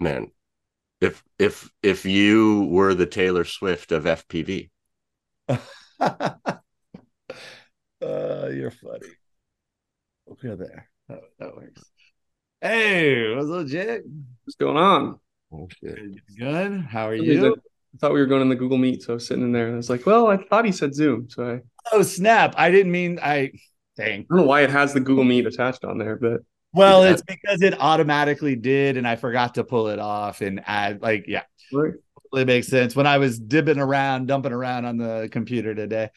man, if if if you were the Taylor Swift of FPV, uh, you're funny. Okay, there. That, that works. Hey, what's up, Jake? What's going on? oh, shit. Good. How are you I thought we were going in the Google Meet, so I was sitting in there and I was like, well, I thought he said Zoom. So I, I Oh, snap. I didn't mean I dang. I don't know why it has the Google Meet attached on there, but Well, Yeah. it's because it automatically did, and I forgot to pull it off and add like, yeah, right. it makes sense when I was dibbing around, dumping around on the computer today.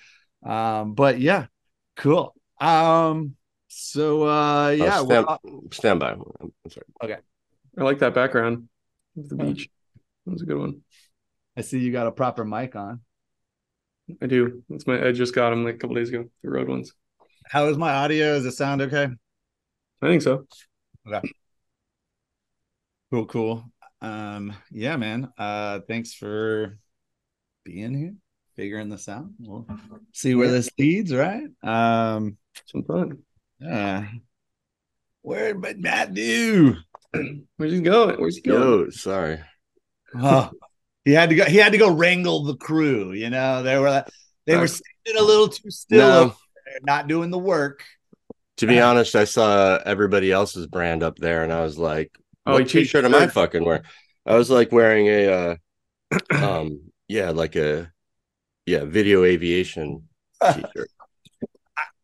Um, but yeah, cool. Um, so uh yeah, Oh, well, stand, stand by. I'm sorry. Okay, I like that background of the beach. That was a good one. I see you got a proper mic on. I do. That's my. I just got them like a couple days ago. The Rode ones. How is my audio? Is it sound okay? I think so. Okay. Cool, cool. Um, yeah, man. Uh, thanks for being here, figuring this out. We'll see where this leads, right? Um, Some fun. yeah. Where but Matt do? Where's he going? Where's he going? Sorry. Oh, he had to go. He had to go wrangle the crew. You know, they were they were sitting a little too still, No. not doing the work. To be honest, I saw everybody else's brand up there, and I was like, Oh, "What T-shirt am I fucking wearing?" I was like wearing a, uh, um, yeah, like a, yeah, video aviation T-shirt.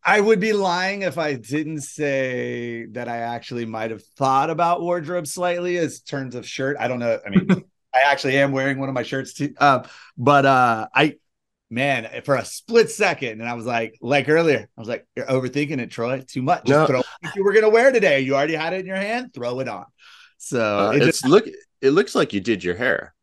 I would be lying if I didn't say that I actually might have thought about wardrobe slightly as terms of shirt. I don't know. I mean, I actually am wearing one of my shirts too. Um, but uh, I, man, for a split second, and I was like, like earlier, I was like, you're overthinking it, Troy. Too much. Just No. throw you were gonna wear today. You already had it in your hand. Throw it on. So Uh, it it's just, look. It looks like you did your hair.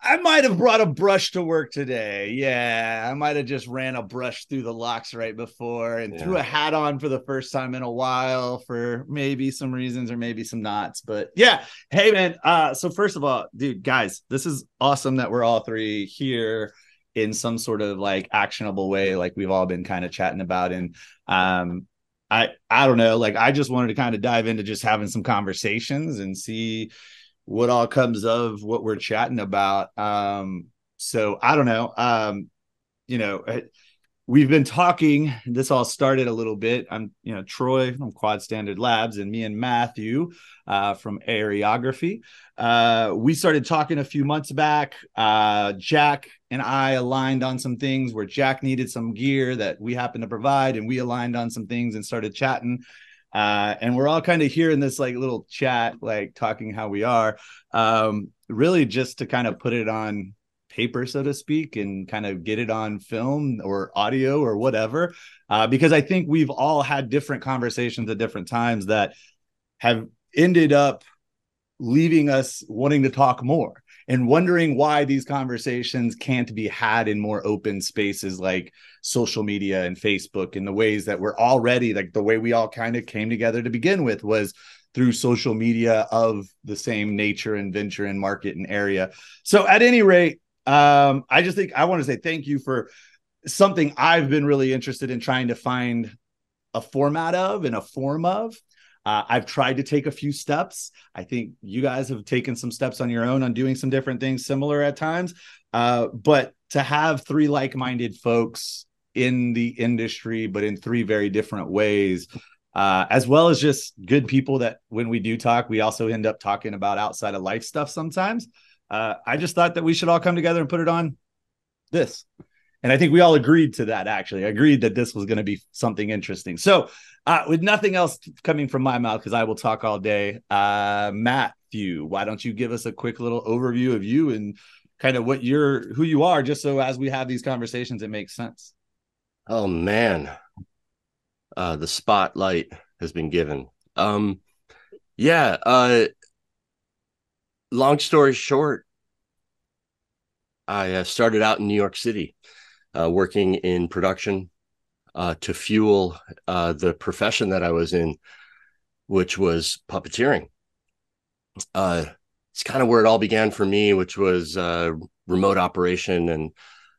I might have brought a brush to work today. Yeah, I might have just ran a brush through the locks right before and threw a hat on for the first time in a while for maybe some reasons or maybe some knots. But yeah, hey man. Uh, so first of all, dude, guys, this is awesome that we're all three here in some sort of like actionable way, like we've all been kind of chatting about. And um, I I don't know, like I just wanted to kind of dive into just having some conversations and see what all comes of what we're chatting about. Um, so I don't know. Um, you know, we've been talking. This all started a little bit. I'm, you know, Troy from Quad Standard Labs, and me and Matthew uh, from Areography. Uh, we started talking a few months back. Uh, Jack and I aligned on some things where Jack needed some gear that we happened to provide, and we aligned on some things and started chatting. Uh, and we're all kind of here in this like little chat, like talking how we are, um, really just to kind of put it on paper, so to speak, and kind of get it on film or audio or whatever. Uh, because I think we've all had different conversations at different times that have ended up leaving us wanting to talk more and wondering why these conversations can't be had in more open spaces like social media and Facebook in the ways that we're already like the way we all kind of came together to begin with was through social media of the same nature and venture and market and area. So at any rate, um, I just think I want to say thank you for something I've been really interested in trying to find a format of and a form of. Uh, I've tried to take a few steps. I think you guys have taken some steps on your own on doing some different things similar at times. Uh, but to have three like minded folks in the industry, but in three very different ways, uh, as well as just good people that when we do talk, we also end up talking about outside of life stuff sometimes. Uh, I just thought that we should all come together and put it on this. And I think we all agreed to that, actually. Agreed that this was going to be something interesting. So, uh, with nothing else coming from my mouth, because I will talk all day, uh, Matthew, why don't you give us a quick little overview of you and kind of what you're, who you are, just so as we have these conversations, it makes sense. Oh man, uh, the spotlight has been given. Um, yeah. Uh, long story short, I uh, started out in New York City, uh, working in production uh, to fuel uh, the profession that I was in, which was puppeteering. Uh, it's kind of where it all began for me, which was uh, remote operation and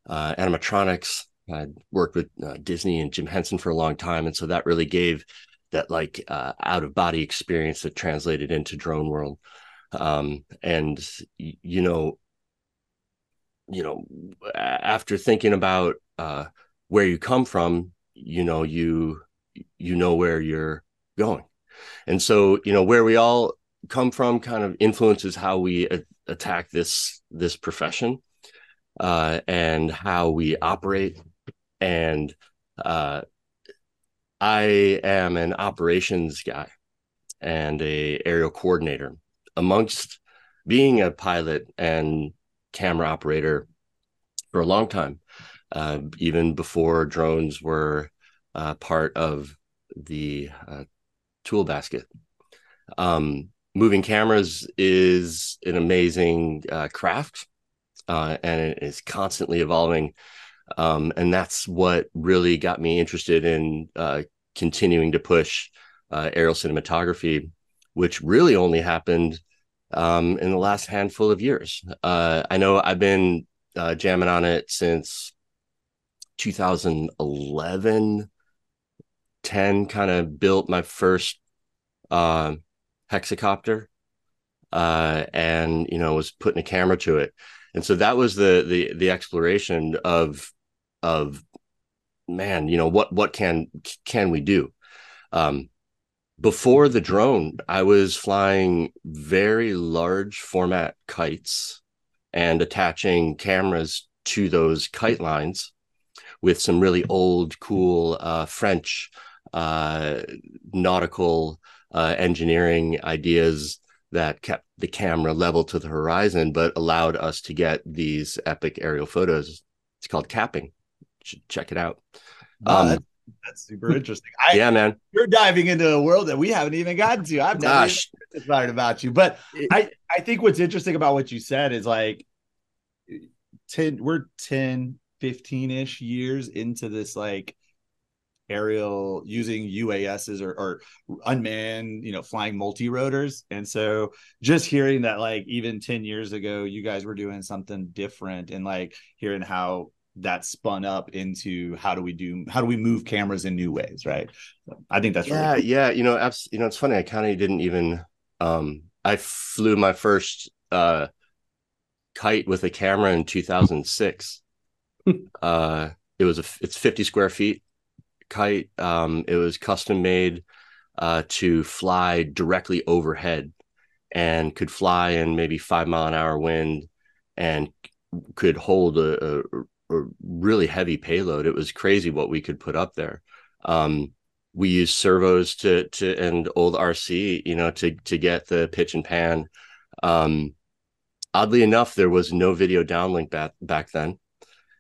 animatronics. I worked with Disney and Jim Henson for a long time, and so that really gave that like out of body experience that translated into drone world. Um, and you know, you know, after thinking about uh, where you come from, you know, you you know where you're going, and so you know where we all come from kind of influences how we a- attack this this profession uh, and how we operate and uh, I am an operations guy and a aerial coordinator. Amongst being a pilot and camera operator for a long time, uh, even before drones were uh, part of the uh, tool basket. Um, moving cameras is an amazing uh, craft, uh, and it is constantly evolving um, and that's what really got me interested in uh, continuing to push aerial cinematography, which really only happened um, in the last handful of years. Uh, I know I've been uh, jamming on it since 2011, 10, kind of built my first uh, hexacopter uh, and, you know, was putting a camera to it. And so that was the the the exploration of of man, you know, what what can can we do? Um, before the drone, I was flying very large format kites and attaching cameras to those kite lines with some really old, cool uh, French uh, nautical uh, engineering ideas that kept the camera level to the horizon, but allowed us to get these epic aerial photos. It's called capping should check it out. um, that's, super interesting. I, yeah, man, you're diving into a world that we haven't even gotten to. I'm not excited about you, but I I think what's interesting about what you said is like 10 we're 10 15 ish years into this like aerial using UASs or, or unmanned, you know, flying multi rotors. And so just hearing that, like, even 10 years ago, you guys were doing something different and like hearing how that spun up into how do we do how do we move cameras in new ways right i think that's yeah really cool. yeah you know abs- you know it's funny i kind of didn't even um i flew my first uh kite with a camera in 2006 uh it was a it's 50 square feet kite um it was custom made uh to fly directly overhead and could fly in maybe five mile an hour wind and could hold a, a a really heavy payload. It was crazy what we could put up there. Um, we used servos to to and old RC, you know, to to get the pitch and pan. Um, oddly enough, there was no video downlink back back then,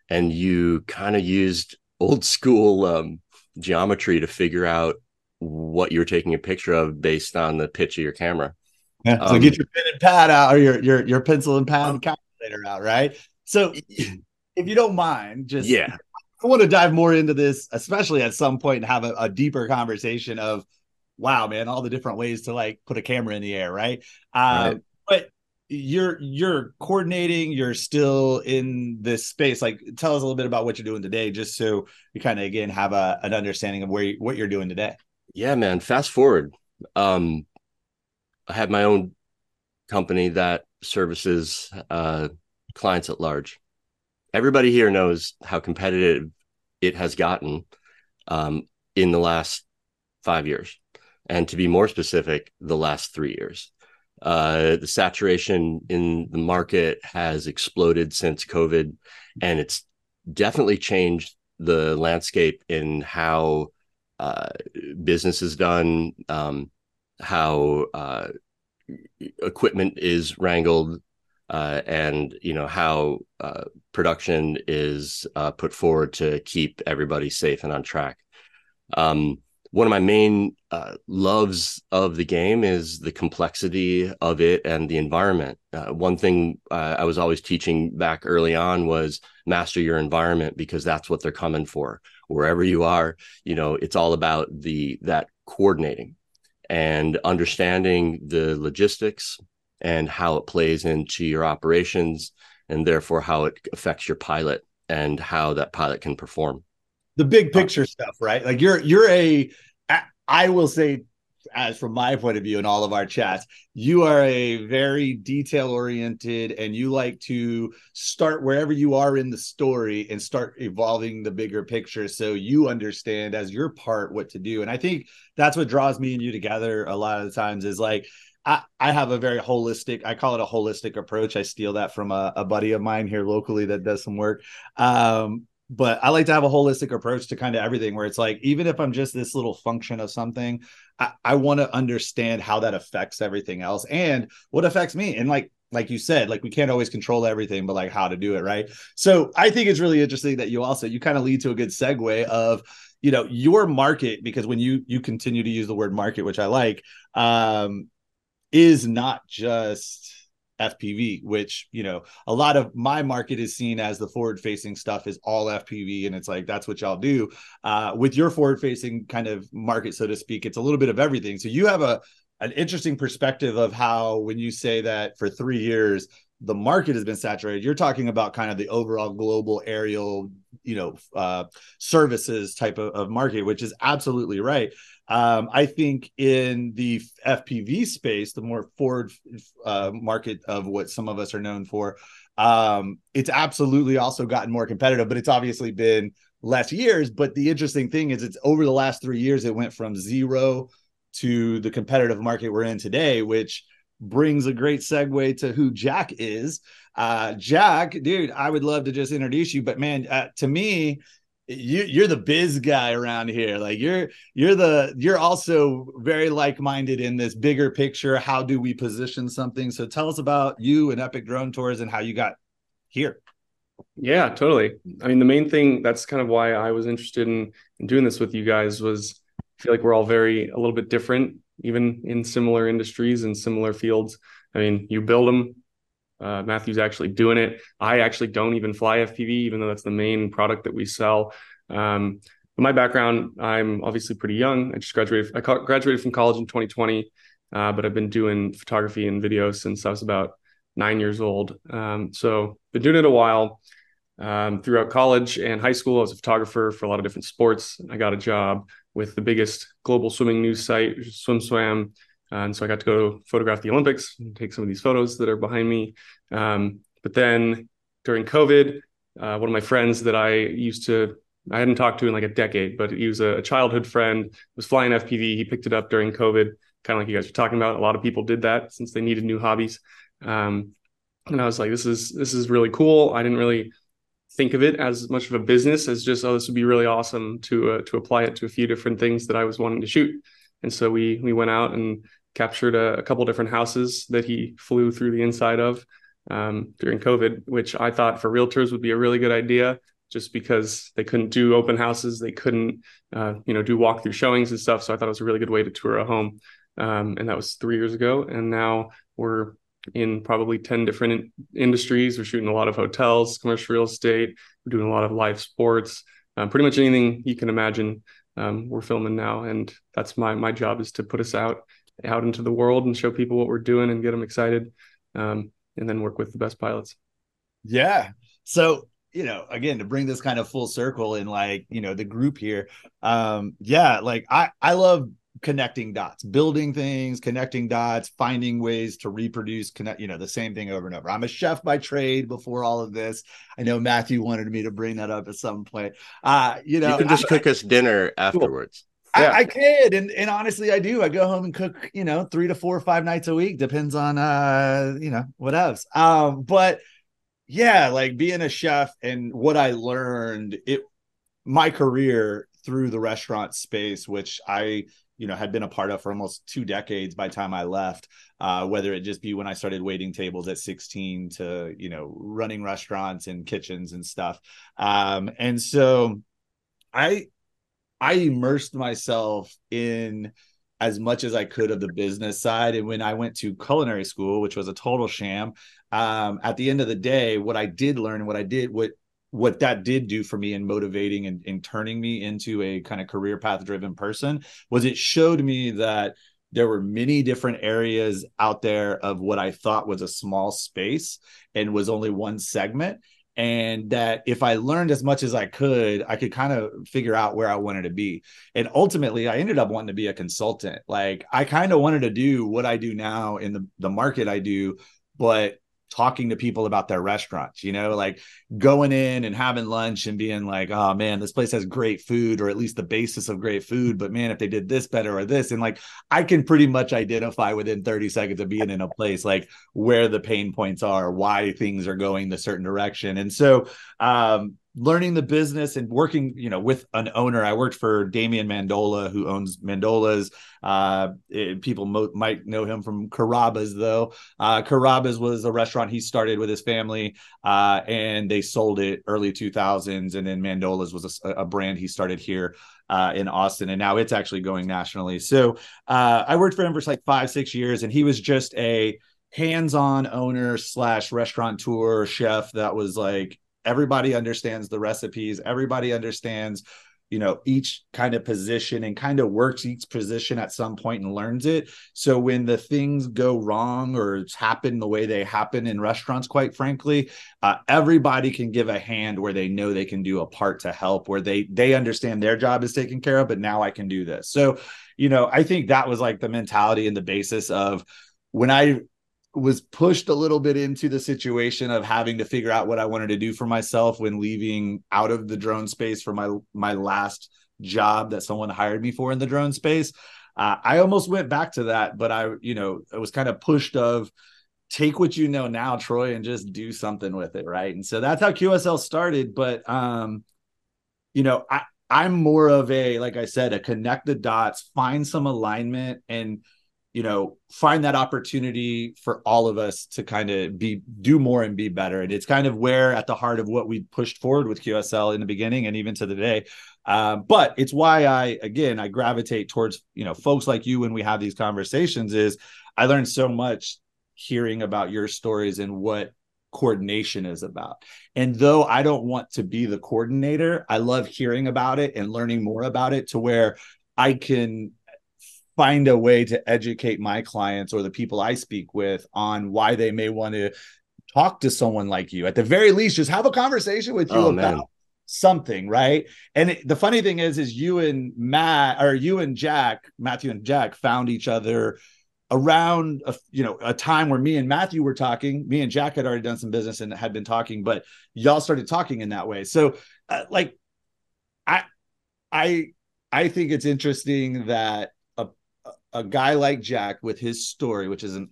and you kind of used old school um, geometry to figure out what you were taking a picture of based on the pitch of your camera. Yeah, so um, get your pen and pad out, or your your your pencil and pad um, calculator out, right? So if you don't mind, just yeah, I want to dive more into this, especially at some point, and have a, a, deeper conversation of, wow, man, all the different ways to like put a camera in the air, right? Uh, right. But you're you're coordinating, you're still in this space. Like, tell us a little bit about what you're doing today, just so we kind of again have a, an understanding of where you, what you're doing today. Yeah, man. Fast forward, um, I have my own company that services uh, clients at large everybody here knows how competitive it has gotten um, in the last five years. And to be more specific, the last three years. Uh, the saturation in the market has exploded since COVID, and it's definitely changed the landscape in how uh, business is done, um, how uh, equipment is wrangled, uh, and you know how uh, production is uh, put forward to keep everybody safe and on track. Um, one of my main uh, loves of the game is the complexity of it and the environment. Uh, one thing uh, I was always teaching back early on was master your environment because that's what they're coming for. Wherever you are, you know, it's all about the that coordinating and understanding the logistics and how it plays into your operations and therefore how it affects your pilot and how that pilot can perform the big picture uh, stuff right like you're you're a i will say as from my point of view in all of our chats, you are a very detail oriented and you like to start wherever you are in the story and start evolving the bigger picture so you understand as your part what to do. And I think that's what draws me and you together a lot of the times is like I, have a very holistic, I call it a holistic approach. I steal that from a, a buddy of mine here locally that does some work. Um, but I like to have a holistic approach to kind of everything where it's like, even if I'm just this little function of something, I, I want to understand how that affects everything else and what affects me. And like, like you said, like we can't always control everything, but like how to do it. Right. So I think it's really interesting that you also, you kind of lead to a good segue of, you know, your market, because when you, you continue to use the word market, which I like, um, is not just FPV, which, you know, a lot of my market is seen as the forward facing stuff is all FPV. And it's like, that's what y'all do. Uh, with your forward facing kind of market, so to speak, it's a little bit of everything. So you have a, an interesting perspective of how, when you say that for three years, the market has been saturated you're talking about kind of the overall global aerial you know uh, services type of, of market which is absolutely right um, I think in the FPV space, the more forward uh, market of what some of us are known for, um, it's absolutely also gotten more competitive, but it's obviously been less years. But the interesting thing is, it's over the last three years, it went from zero to the competitive market we're in today, which brings a great segue to who Jack is. Uh, Jack, dude, I would love to just introduce you, but man, uh, to me, you you're the biz guy around here. Like you're you're the you're also very like-minded in this bigger picture. How do we position something? So tell us about you and epic drone tours and how you got here. Yeah totally. I mean the main thing that's kind of why i was interested in, in doing this with you guys was I feel like we're all very a little bit different even in similar industries and similar fields i mean you build them uh, Matthew's actually doing it. I actually don't even fly FPV, even though that's the main product that we sell. Um, but my background, I'm obviously pretty young. I just graduated. I graduated from college in 2020, uh, but I've been doing photography and video since I was about nine years old. Um, so been doing it a while. Um, throughout college and high school, I was a photographer for a lot of different sports. I got a job with the biggest global swimming news site, SwimSwam, and so I got to go photograph the Olympics and take some of these photos that are behind me. Um, but then during COVID, uh, one of my friends that I used to, I hadn't talked to in like a decade, but he was a childhood friend, was flying FPV. He picked it up during COVID, kind of like you guys were talking about. A lot of people did that since they needed new hobbies. Um, and I was like, this is, this is really cool. I didn't really think of it as much of a business as just, oh, this would be really awesome to, uh, to apply it to a few different things that I was wanting to shoot. And so we, we went out and captured a, a couple different houses that he flew through the inside of um, during COVID, which I thought for realtors would be a really good idea, just because they couldn't do open houses, they couldn't, uh, you know, do walkthrough showings and stuff. So I thought it was a really good way to tour a home, um, and that was three years ago. And now we're in probably 10 different industries. We're shooting a lot of hotels, commercial real estate. We're doing a lot of live sports, uh, pretty much anything you can imagine. Um, we're filming now, and that's my my job is to put us out out into the world and show people what we're doing and get them excited um, and then work with the best pilots yeah so you know again to bring this kind of full circle in like you know the group here um yeah like i i love connecting dots building things connecting dots finding ways to reproduce connect you know the same thing over and over i'm a chef by trade before all of this i know matthew wanted me to bring that up at some point uh you know you can just I, cook us dinner afterwards yeah. I, I could, and and honestly, I do. I go home and cook, you know, three to four or five nights a week, depends on uh, you know, what else. Um, but yeah, like being a chef and what I learned, it my career through the restaurant space, which I you know had been a part of for almost two decades by time I left. Uh, whether it just be when I started waiting tables at 16 to you know running restaurants and kitchens and stuff. Um, and so I I immersed myself in as much as I could of the business side. And when I went to culinary school, which was a total sham, um, at the end of the day, what I did learn, what I did, what what that did do for me in motivating and, and turning me into a kind of career path driven person was it showed me that there were many different areas out there of what I thought was a small space and was only one segment and that if I learned as much as I could, I could kind of figure out where I wanted to be. And ultimately, I ended up wanting to be a consultant. Like I kind of wanted to do what I do now in the, the market I do, but talking to people about their restaurants, you know, like going in and having lunch and being like, oh man, this place has great food, or at least the basis of great food. But man, if they did this better or this, and like I can pretty much identify within 30 seconds of being in a place like where the pain points are, why things are going the certain direction. And so um learning the business and working, you know, with an owner. I worked for Damian Mandola, who owns Mandola's. Uh, it, people mo- might know him from Carrabba's, though. Uh, Carrabba's was a restaurant he started with his family, uh, and they sold it early 2000s. And then Mandola's was a, a brand he started here uh, in Austin, and now it's actually going nationally. So uh, I worked for him for like five, six years, and he was just a hands-on owner slash restaurateur chef that was like everybody understands the recipes everybody understands you know each kind of position and kind of works each position at some point and learns it. So when the things go wrong or it's happen the way they happen in restaurants quite frankly uh, everybody can give a hand where they know they can do a part to help where they they understand their job is taken care of but now i can do this. So you know i think that was like the mentality and the basis of when i was pushed a little bit into the situation of having to figure out what I wanted to do for myself when leaving out of the drone space for my my last job that someone hired me for in the drone space. Uh, I almost went back to that, but I, you know, I was kind of pushed of take what you know now, Troy, and just do something with it, right? And so that's how QSL started. But um, you know, I I'm more of a, like I said, a connect the dots, find some alignment, and you know find that opportunity for all of us to kind of be do more and be better and it's kind of where at the heart of what we pushed forward with qsl in the beginning and even to the day uh, but it's why i again i gravitate towards you know folks like you when we have these conversations is i learned so much hearing about your stories and what coordination is about. And though I don't want to be the coordinator, I love hearing about it and learning more about it to where I can find a way to educate my clients or the people I speak with on why they may want to talk to someone like you. At the very least, just have a conversation with you oh, about man. something, right? And it, the funny thing is, is you and Matt or you and Jack, Matthew and Jack, found each other around a, you know a time where me and Matthew were talking. Me and Jack had already done some business and had been talking, but y'all started talking in that way. So, uh, like, I, I, I think it's interesting that a guy like Jack with his story, which is an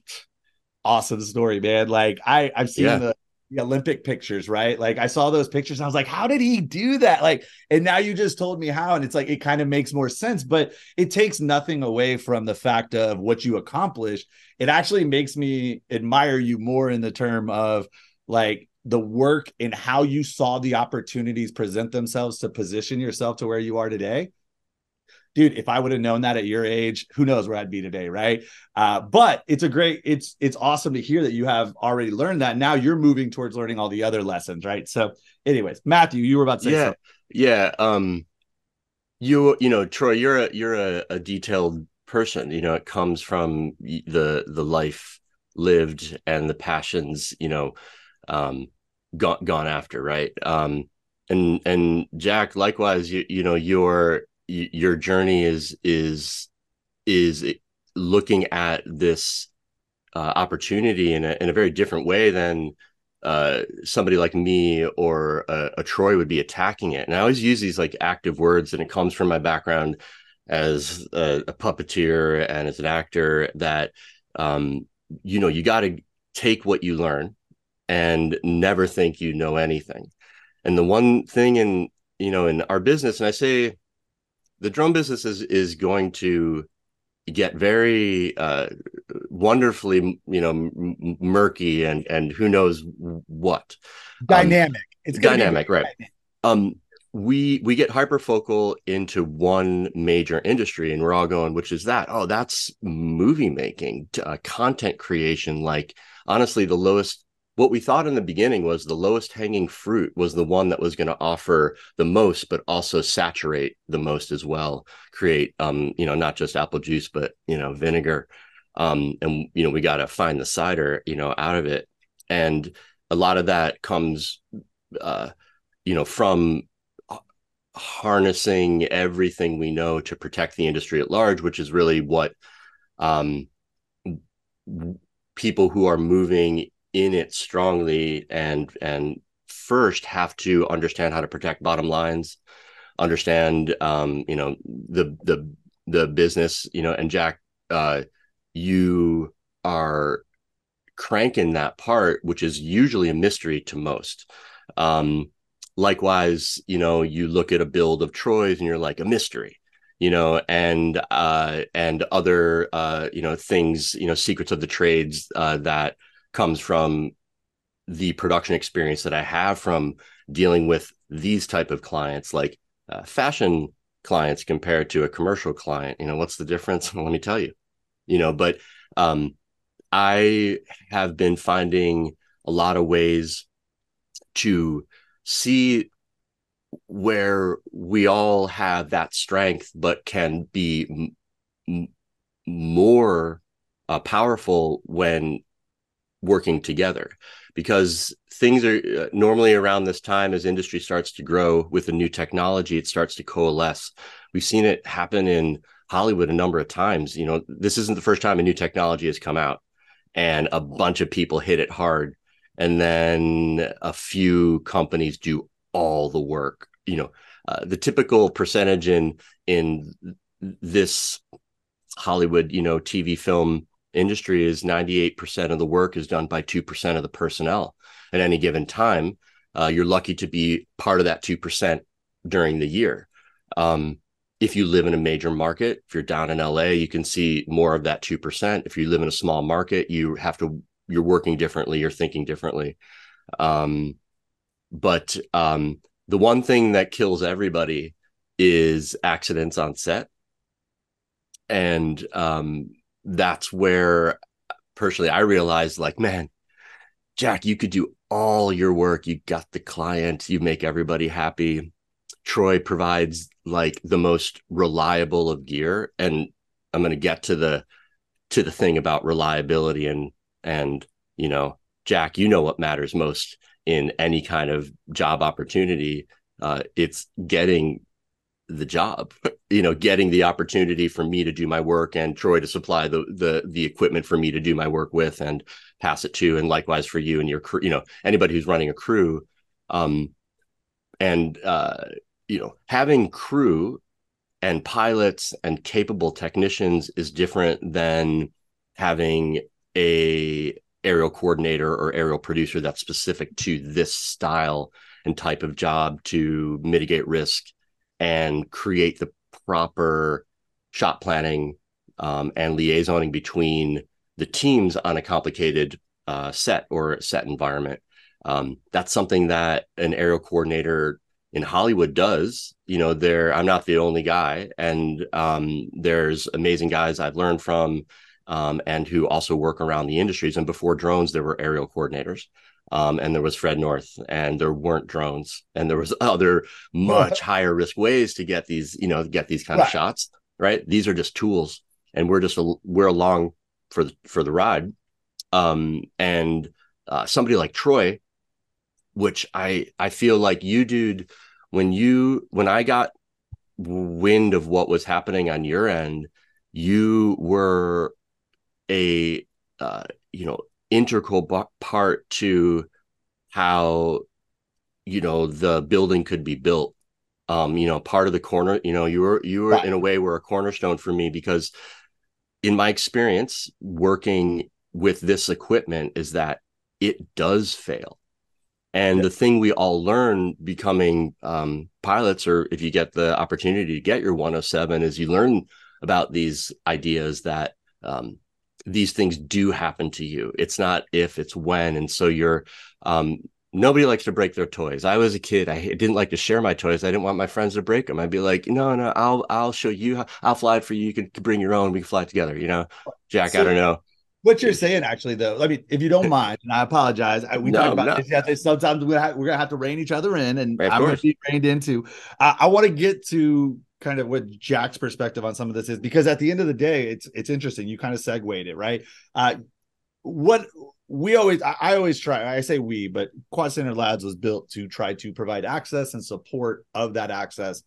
awesome story, man. Like I I've seen yeah. the, the Olympic pictures, right? Like I saw those pictures and I was like, how did he do that? Like, and now you just told me how, and it's like it kind of makes more sense, but it takes nothing away from the fact of what you accomplished. It actually makes me admire you more in the term of like the work and how you saw the opportunities present themselves to position yourself to where you are today dude, if I would have known that at your age, who knows where I'd be today, right? Uh, but it's a great, it's it's awesome to hear that you have already learned that. Now you're moving towards learning all the other lessons, right? So, anyways, Matthew, you were about to say yeah, something. yeah. Um, you you know, Troy, you're a you're a, a detailed person. You know, it comes from the the life lived and the passions, you know, um, gone gone after, right? Um, and and Jack, likewise, you you know, you're your journey is is is looking at this uh, opportunity in a in a very different way than uh, somebody like me or a, a, Troy would be attacking it. And I always use these like active words, and it comes from my background as a, a puppeteer and as an actor. That um, you know, you got to take what you learn and never think you know anything. And the one thing in you know in our business, and I say the drone business is is going to get very uh, wonderfully you know m- murky and and who knows what. Um, dynamic. Um, it's dynamic right. dynamic. um we we get hyperfocal into one major industry and we're all going which is that? Oh that's movie making uh, content creation like honestly the lowest what we thought in the beginning was the lowest hanging fruit was the one that was going to offer the most but also saturate the most as well. Create um you know not just apple juice but you know vinegar. Um and you know we got to find the cider you know out of it. And a lot of that comes uh, you know, from harnessing everything we know to protect the industry at large, which is really what um, people who are moving in it strongly and and first have to understand how to protect bottom lines, understand um, you know the the the business, you know, and Jack, uh, you are cranking that part, which is usually a mystery to most. Um, likewise, you know, you look at a build of Troy's and you're like a mystery, you know, and uh, and other uh, you know things, you know, secrets of the trades uh, that comes from the production experience that I have from dealing with these type of clients, like uh, fashion clients compared to a commercial client. You know, what's the difference? Let me tell you. You know, but um, I have been finding a lot of ways to see where we all have that strength, but can be m- more uh, powerful when working together. Because things are uh, normally around this time as industry starts to grow with a new technology it starts to coalesce. We've seen it happen in hollywood a number of times. You know this isn't the first time a new technology has come out and a bunch of people hit it hard and then a few companies do all the work. You know uh, the typical percentage in in this hollywood you know tv film industry is 98% of the work is done by 2% of the personnel. At any given time uh, you're lucky to be part of that 2% during the year. Um, if you live in a major market if you're down in la you can see more of that 2% if you live in a small market you have to you're working differently you're thinking differently. Um, but um, the one thing that kills everybody is accidents on set. And um, that's where personally I realized like, man, Jack, you could do all your work. You got the client, you make everybody happy. Troy provides like the most reliable of gear. And I'm gonna get to the to the thing about reliability and and you know, Jack, you know what matters most in any kind of job opportunity. Uh, it's getting the job you know getting the opportunity for me to do my work and troy to supply the the the equipment for me to do my work with and pass it to and likewise for you and your crew you know anybody who's running a crew. Um and uh you know having crew and pilots and capable technicians is different than having a aerial coordinator or aerial producer that's specific to this style and type of job to mitigate risk and create the proper shot planning um, and liaisoning between the teams on a complicated uh, set or set environment. Um, that's something that an aerial coordinator in Hollywood does. You know, there I'm not the only guy, and um, there's amazing guys I've learned from, um, and who also work around the industries. And before drones, there were aerial coordinators um, and there was Fred North, and there weren't drones, and there was other much higher risk ways to get these, you know, get these kind right. of shots. Right? These are just tools, and we're just a, we're along for the, for the ride. Um, and uh, somebody like Troy, which I I feel like you, dude, when you when I got wind of what was happening on your end, you were a uh, integral part to how you know the building could be built. Um you know part of the corner you know you were you were right. in a way were a cornerstone for me because in my experience working with this equipment is that it does fail. And the thing we all learn becoming um, pilots or if you get the opportunity to get your 107 is you learn about these ideas that um, these things do happen to you. It's not if, it's when. And so you're, um, nobody likes to break their toys. I was a kid. I didn't like to share my toys. I didn't want my friends to break them. I'd be like, no, no, I'll, I'll show you. How, I'll fly it for you. You can bring your own. We can fly together. You know, Jack, so, I don't know. What you're saying, actually, though, I mean, if you don't mind, and I apologize, I, we no, talk about no. this. Sometimes we're gonna, have, we're gonna have to rein each other in, and I'm gonna be reined into. I, I want to get to kind of what Jack's perspective on some of this is because at the end of the day, it's it's interesting. You kind of segued it, right? Uh, what we always I, I always try i say we but quad Center labs was built to try to provide access and support of that access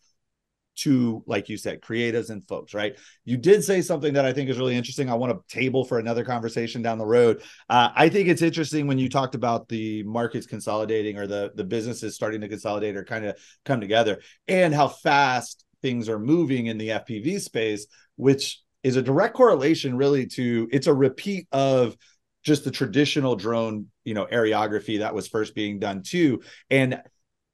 to like you said creatives and folks right you did say something that i think is really interesting i want to table for another conversation down the road uh, i think it's interesting when you talked about the markets consolidating or the the businesses starting to consolidate or kind of come together and how fast things are moving in the fpv space which is a direct correlation really to it's a repeat of just the traditional drone, you know, areography that was first being done too. And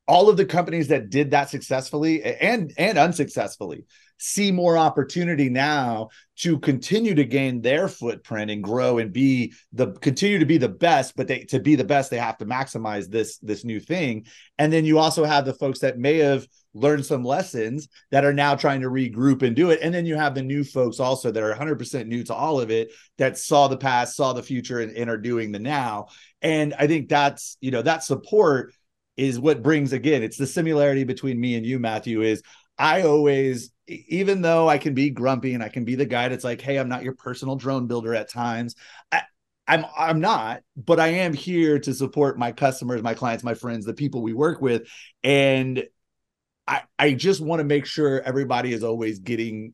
all of the companies that did that successfully and and unsuccessfully see more opportunity now to continue to gain their footprint and grow and be the continue to be the best but they to be the best they have to maximize this this new thing. And then you also have the folks that may have learned some lessons that are now trying to regroup and do it. And then you have the new folks also that are 100% new to all of it that saw the past saw the future and, and are doing the now. And i think that's you know that support is what brings again it's the similarity between me and you matthew is I always, even though I can be grumpy and I can be the guy that's like, hey, I'm not your personal drone builder at times. I, I'm I'm not, but I am here to support my customers, my clients, my friends, the people we work with. And I I just want to make sure everybody is always getting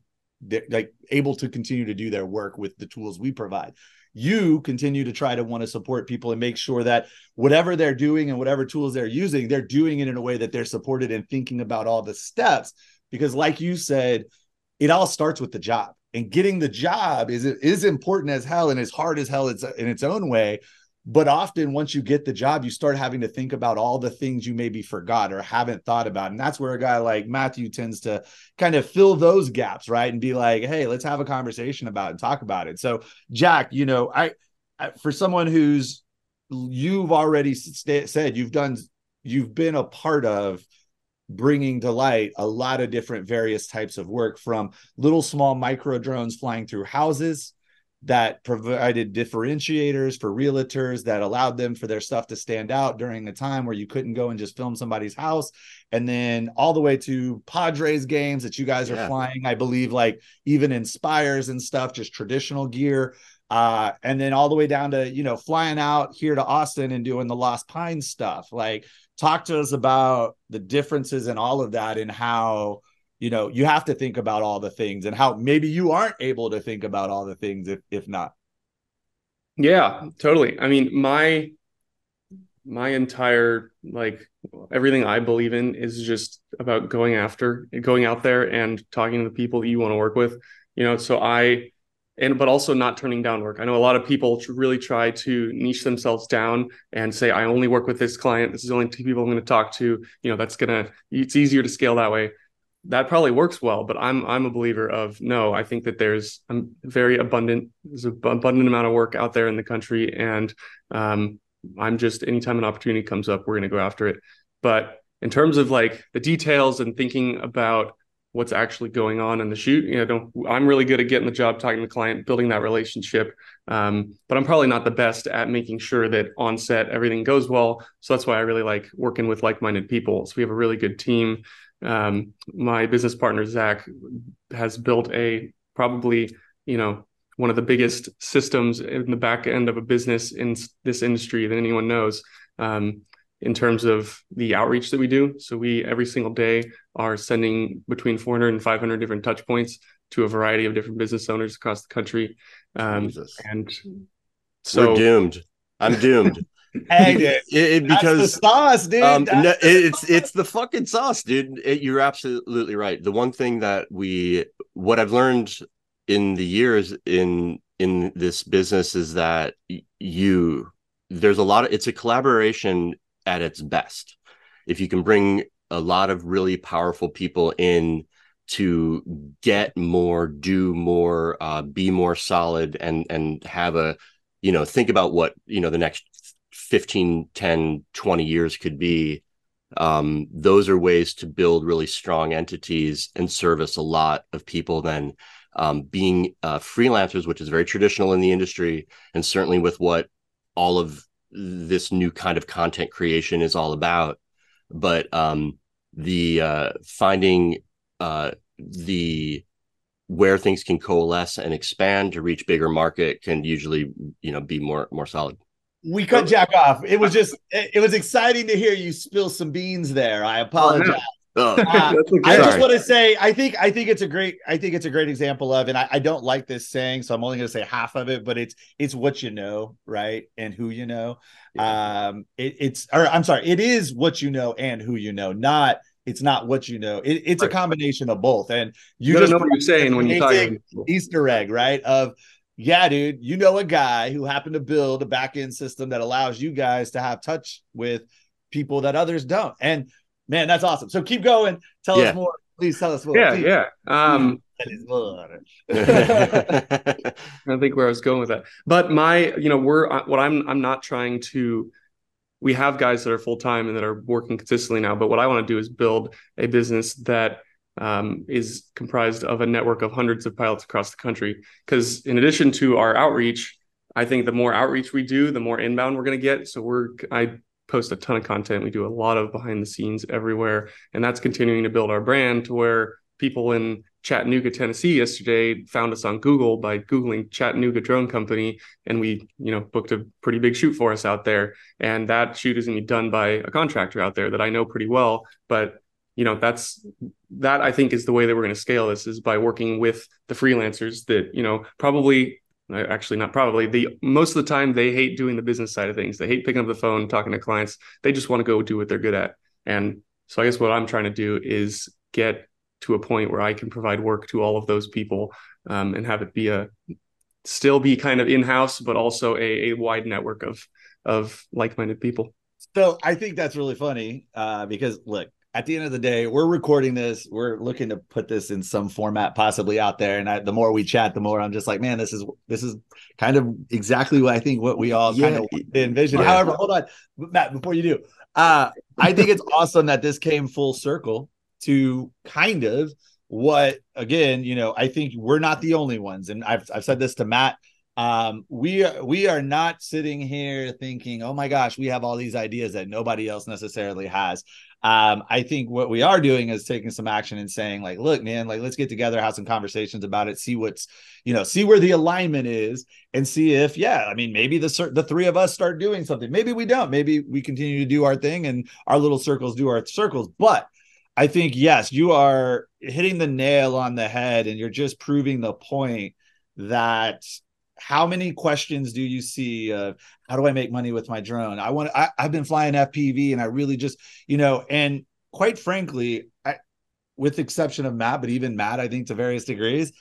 like able to continue to do their work with the tools we provide you continue to try to want to support people and make sure that whatever they're doing and whatever tools they're using, they're doing it in a way that they're supported and thinking about all the steps. Because, like you said, it all starts with the job. And getting the job is is important as hell and as hard as hell it's in its own way. But often once you get the job you start having to think about all the things you maybe forgot or haven't thought about. And that's where a guy like matthew tends to kind of fill those gaps right? And be like hey let's have a conversation about it and talk about it. So jack you know i, I for someone who's you've already st- said you've done you've been a part of bringing to light a lot of different various types of work from little small micro drones flying through houses that provided differentiators for realtors that allowed them for their stuff to stand out during a time where you couldn't go and just film somebody's house. And then all the way to Padres games that you guys are yeah. flying I believe like even inspires and stuff just traditional gear. Uh, and then all the way down to you know flying out here to Austin and doing the Lost Pines stuff. Like talk to us about the differences and all of that and how you know you have to think about all the things and how maybe you aren't able to think about all the things if if not. Yeah totally. I mean my my entire like everything i believe in is just about going after going out there and talking to the people that you want to work with. You know so i and but also not turning down work. I know a lot of people really try to niche themselves down and say i only work with this client. This is the only two people i'm going to talk to. You know that's gonna it's easier to scale that way. That probably works well but i'm i'm a believer of no i think that there's a very abundant there's an abundant amount of work out there in the country and um, i'm just anytime an opportunity comes up we're going to go after it. But in terms of like the details and thinking about what's actually going on in the shoot. You know i'm really good at getting the job talking to the client building that relationship. Um, but i'm probably not the best at making sure that on set everything goes well. So that's why i really like working with like-minded people. So we have a really good team. Um, my business partner Zach has built a probably you know one of the biggest systems in the back end of a business in this industry that anyone knows um, in terms of the outreach that we do. So we every single day are sending between 400 and 500 different touch points to a variety of different business owners across the country. Um, and so we're doomed. I'm doomed. Hey, it, it, because sauce, dude. Um, no, it's it's the fucking sauce, dude. It, you're absolutely right. The one thing that we, what I've learned in the years in in this business is that you there's a lot of it's a collaboration at its best. If you can bring a lot of really powerful people in to get more, do more, uh, be more solid, and and have a you know think about what you know the next 15 10 20 years could be. Um, those are ways to build really strong entities and service a lot of people than um, being uh, freelancers which is very traditional in the industry. And certainly with what all of this new kind of content creation is all about. But um, the uh, finding uh, the where things can coalesce and expand to reach bigger market can usually you know be more more solid we cut Jack off. It was just it, it was exciting to hear you spill some beans there. I apologize. Oh, Uh, okay. I just want to say, I think, I think it's a great, I think it's a great example of, and I, I don't like this saying, so I'm only going to say half of it, but it's, it's what you know, right, and who you know. Um, it, it's, or I'm sorry, it is what you know and who you know, not, it's not what you know. It, it's a combination of both, and You you just know what you're saying when you're talking. Easter egg, right? Of yeah, dude, you know a guy who happened to build a back end system that allows you guys to have touch with people that others don't. And man, that's awesome. So keep going. Tell Yeah. us more. Please tell us more. Yeah, Please. yeah. Um, That is good. I think where I was going with that. But my, you know, we're what I'm I'm not trying to we have guys that are full time and that are working consistently now, but what I want to do is build a business that um, is comprised of a network of hundreds of pilots across the country. Because in addition to our outreach, I think the more outreach we do, the more inbound we're going to get. So we're I post a ton of content. We do a lot of behind the scenes everywhere, and that's continuing to build our brand to where people in Chattanooga, Tennessee yesterday found us on Google by Googling Chattanooga Drone Company. And we, you know, booked a pretty big shoot for us out there. And that shoot is going to be done by a contractor out there that I know pretty well. But, you know, that's that I think is the way that we're going to scale this is by working with the freelancers that, you know, probably actually not probably the most of the time they hate doing the business side of things. They hate picking up the phone, talking to clients. They just want to go do what they're good at. And so I guess what I'm trying to do is get to a point where I can provide work to all of those people um, and have it be a still be kind of in house, but also a, a wide network of of like minded people. So I think that's really funny uh, because look, at the end of the day, we're recording this. We're looking to put this in some format, possibly out there. And I, the more we chat, the more I'm just like, man, this is this is kind of exactly what I think what we all kind of envision. Yeah. However, hold on, Matt, before you do, uh, I think it's awesome that this came full circle to kind of what again, you know, I think we're not the only ones, and I've I've said this to Matt um we are we are not sitting here thinking oh my gosh we have all these ideas that nobody else necessarily has um i think what we are doing is taking some action and saying like look man like let's get together have some conversations about it see what's you know see where the alignment is and see if yeah i mean maybe the the three of us start doing something. Maybe we don't. Maybe we continue to do our thing and our little circles do our circles. But i think yes you are hitting the nail on the head and you're just proving the point that how many questions do you see of how do I make money with my drone? I want I, I've been flying FPV and I really just, you know, and quite frankly, I with the exception of Matt, but even Matt, I think to various degrees,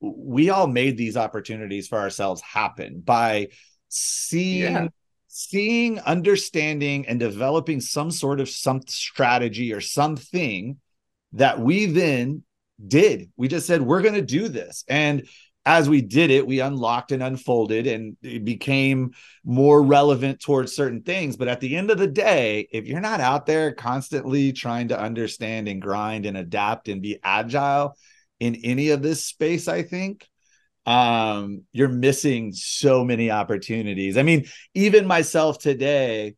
we all made these opportunities for ourselves happen by seeing Yeah. seeing, understanding, and developing some sort of some strategy or something that we then did. We just said, we're going to do this. And as we did it, we unlocked and unfolded and it became more relevant towards certain things. But at the end of the day, if you're not out there constantly trying to understand and grind and adapt and be agile in any of this space, I think um you're missing so many opportunities. I mean, even myself today,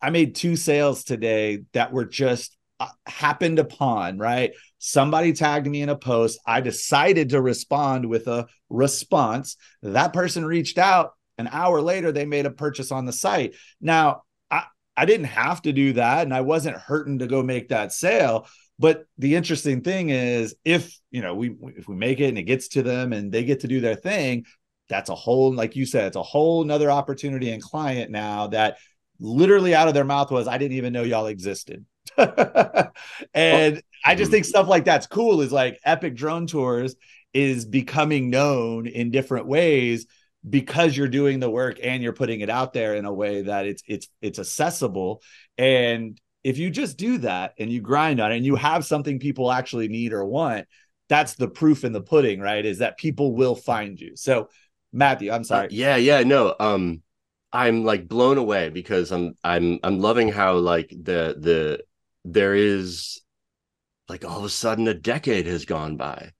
I made two sales today that were just Uh, happened upon, right? Somebody tagged me in a post. I decided to respond with a response. That person reached out. An hour later, they made a purchase on the site. Now, I, I didn't have to do that, and I wasn't hurting to go make that sale. But the interesting thing is, if you know, we if we make it and it gets to them and they get to do their thing, that's a whole, like you said, it's a whole nother opportunity and client now that literally out of their mouth was, I didn't even know y'all existed. and I just think stuff like that's cool is like epic drone tours is becoming known in different ways because you're doing the work and you're putting it out there in a way that it's it's it's accessible. And if you just do that and you grind on it and you have something people actually need or want that's the proof in the pudding right? Is that people will find you. So matthew i'm sorry. Uh, yeah, yeah, no. Um, I'm like blown away because I'm I'm I'm loving how like the the there is like all of a sudden a decade has gone by.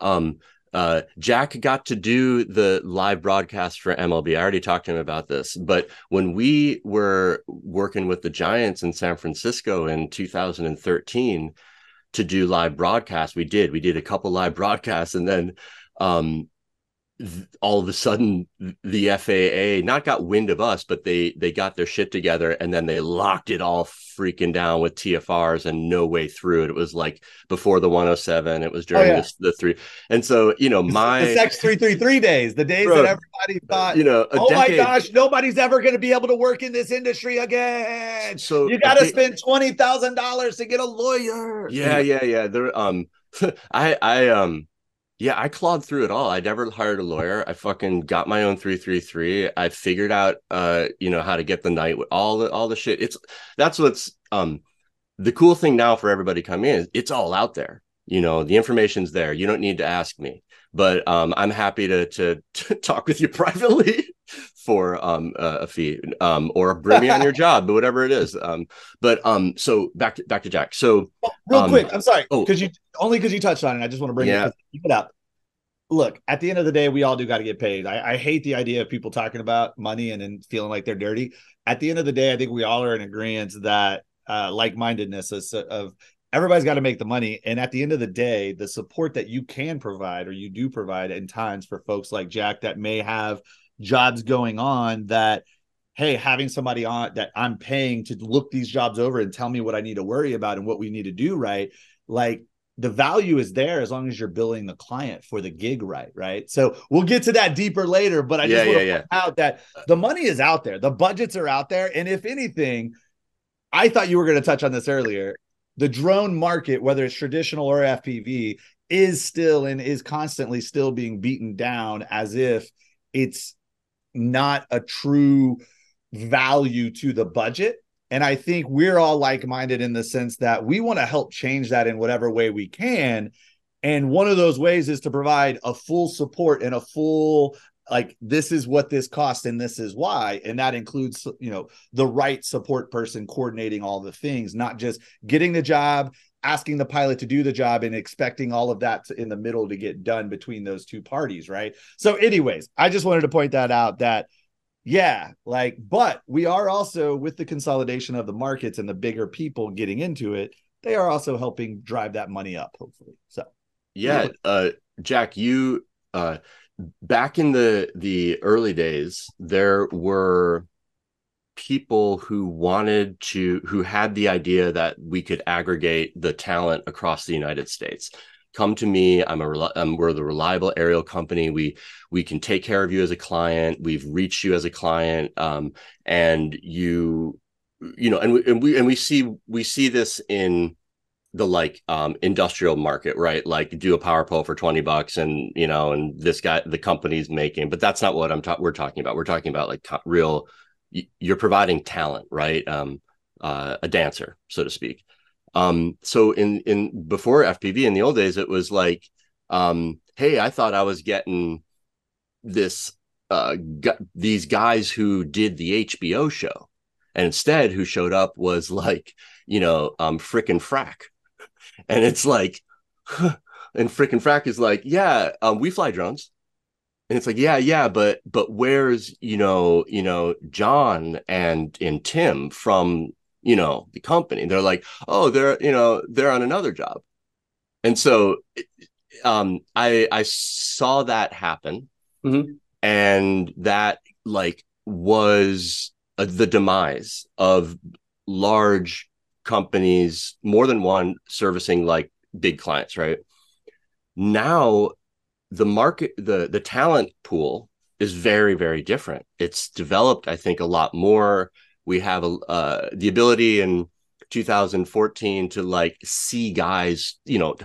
Um, uh, Jack got to do the live broadcast for MLB. I already talked to him about this, but when we were working with the Giants in San Francisco in 2013 to do live broadcasts, we did. We did a couple live broadcasts, and then um, all of a sudden the FAA not got wind of us, but they they got their shit together and then they locked it all freaking down with TFRs and no way through it. It was like before the 107. It was during oh, yeah. the, the, three, and so you know my the Sex three three three days, the days bro, that everybody thought, you know, oh decade, my gosh, nobody's ever going to be able to work in this industry again. So you got to spend twenty thousand dollars to get a lawyer. Yeah, yeah, yeah. There, um, I, I, um yeah, I clawed through it all. I never hired a lawyer. I fucking got my own 333. I figured out uh, you know, how to get the night with all the all the shit. It's that's what's um the cool thing now for everybody coming in is it's all out there. You know, the information's there. You don't need to ask me. But um I'm happy to to, to talk with you privately for um a fee um or bring me on your job, but whatever it is. Um but um so back to back to Jack. So oh, real um, quick, I'm sorry. Oh, because you only because you touched on it. I just want to bring yeah. it, it up look, at the end of the day, we all do got to get paid. I, I, hate the idea of people talking about money and then feeling like they're dirty. At the end of the day, I think we all are in agreement that uh, like-mindedness is, of everybody's got to make the money. And at the end of the day, the support that you can provide or you do provide in times for folks like Jack that may have jobs going on that hey, having somebody on that I'm paying to look these jobs over and tell me what I need to worry about and what we need to do right, like the value is there as long as you're billing the client for the gig right right? So we'll get to that deeper later but i just yeah, want yeah, to point yeah. out that the money is out there. The budgets are out there. And if anything i thought you were going to touch on this earlier. The drone market whether it's traditional or fpv is still and is constantly still being beaten down as if it's not a true value to the budget and I think we're all like minded in the sense that we want to help change that in whatever way we can. And one of those ways is to provide a full support and a full, like, this is what this costs and this is why. And that includes, you know, the right support person coordinating all the things, not just getting the job, asking the pilot to do the job and expecting all of that to, in the middle to get done between those two parties. Right. So, anyways, I just wanted to point that out that yeah, like, but we are also with the consolidation of the markets and the bigger people getting into it, they are also helping drive that money up, hopefully. So, yeah, uh, Jack, you uh, back in the the early days, there were people who wanted to who had the idea that we could aggregate the talent across the United States. Come to me i'm a um, we're the reliable aerial company. We we can take care of you as a client. We've reached you as a client um, and you you know and we, and we and we see we see this in the like um industrial market right? Like do a power pole for 20 bucks and you know and this guy the company's making but that's not what i'm talking we're talking about. We're talking about like real you're providing talent right? Um uh, a dancer so to speak. Um, so in in before FPV in the old days, it was like, um, hey, I thought I was getting this uh, gu- these guys who did the HBO show, and instead, who showed up was like, you know, um, frickin' frack, and it's like, and frickin' frack is like, yeah, um, we fly drones. And it's like, yeah, yeah, but but where's you know, you know, John and and Tim from you know the company? They're like oh they're you know they're on another job. And so um i i saw that happen. Mm-hmm. and that like was uh, the demise of large companies more than one servicing like big clients right? Now the market the the talent pool is very very different. It's developed i think a lot more. We have uh, the ability in 2014 to like see guys you know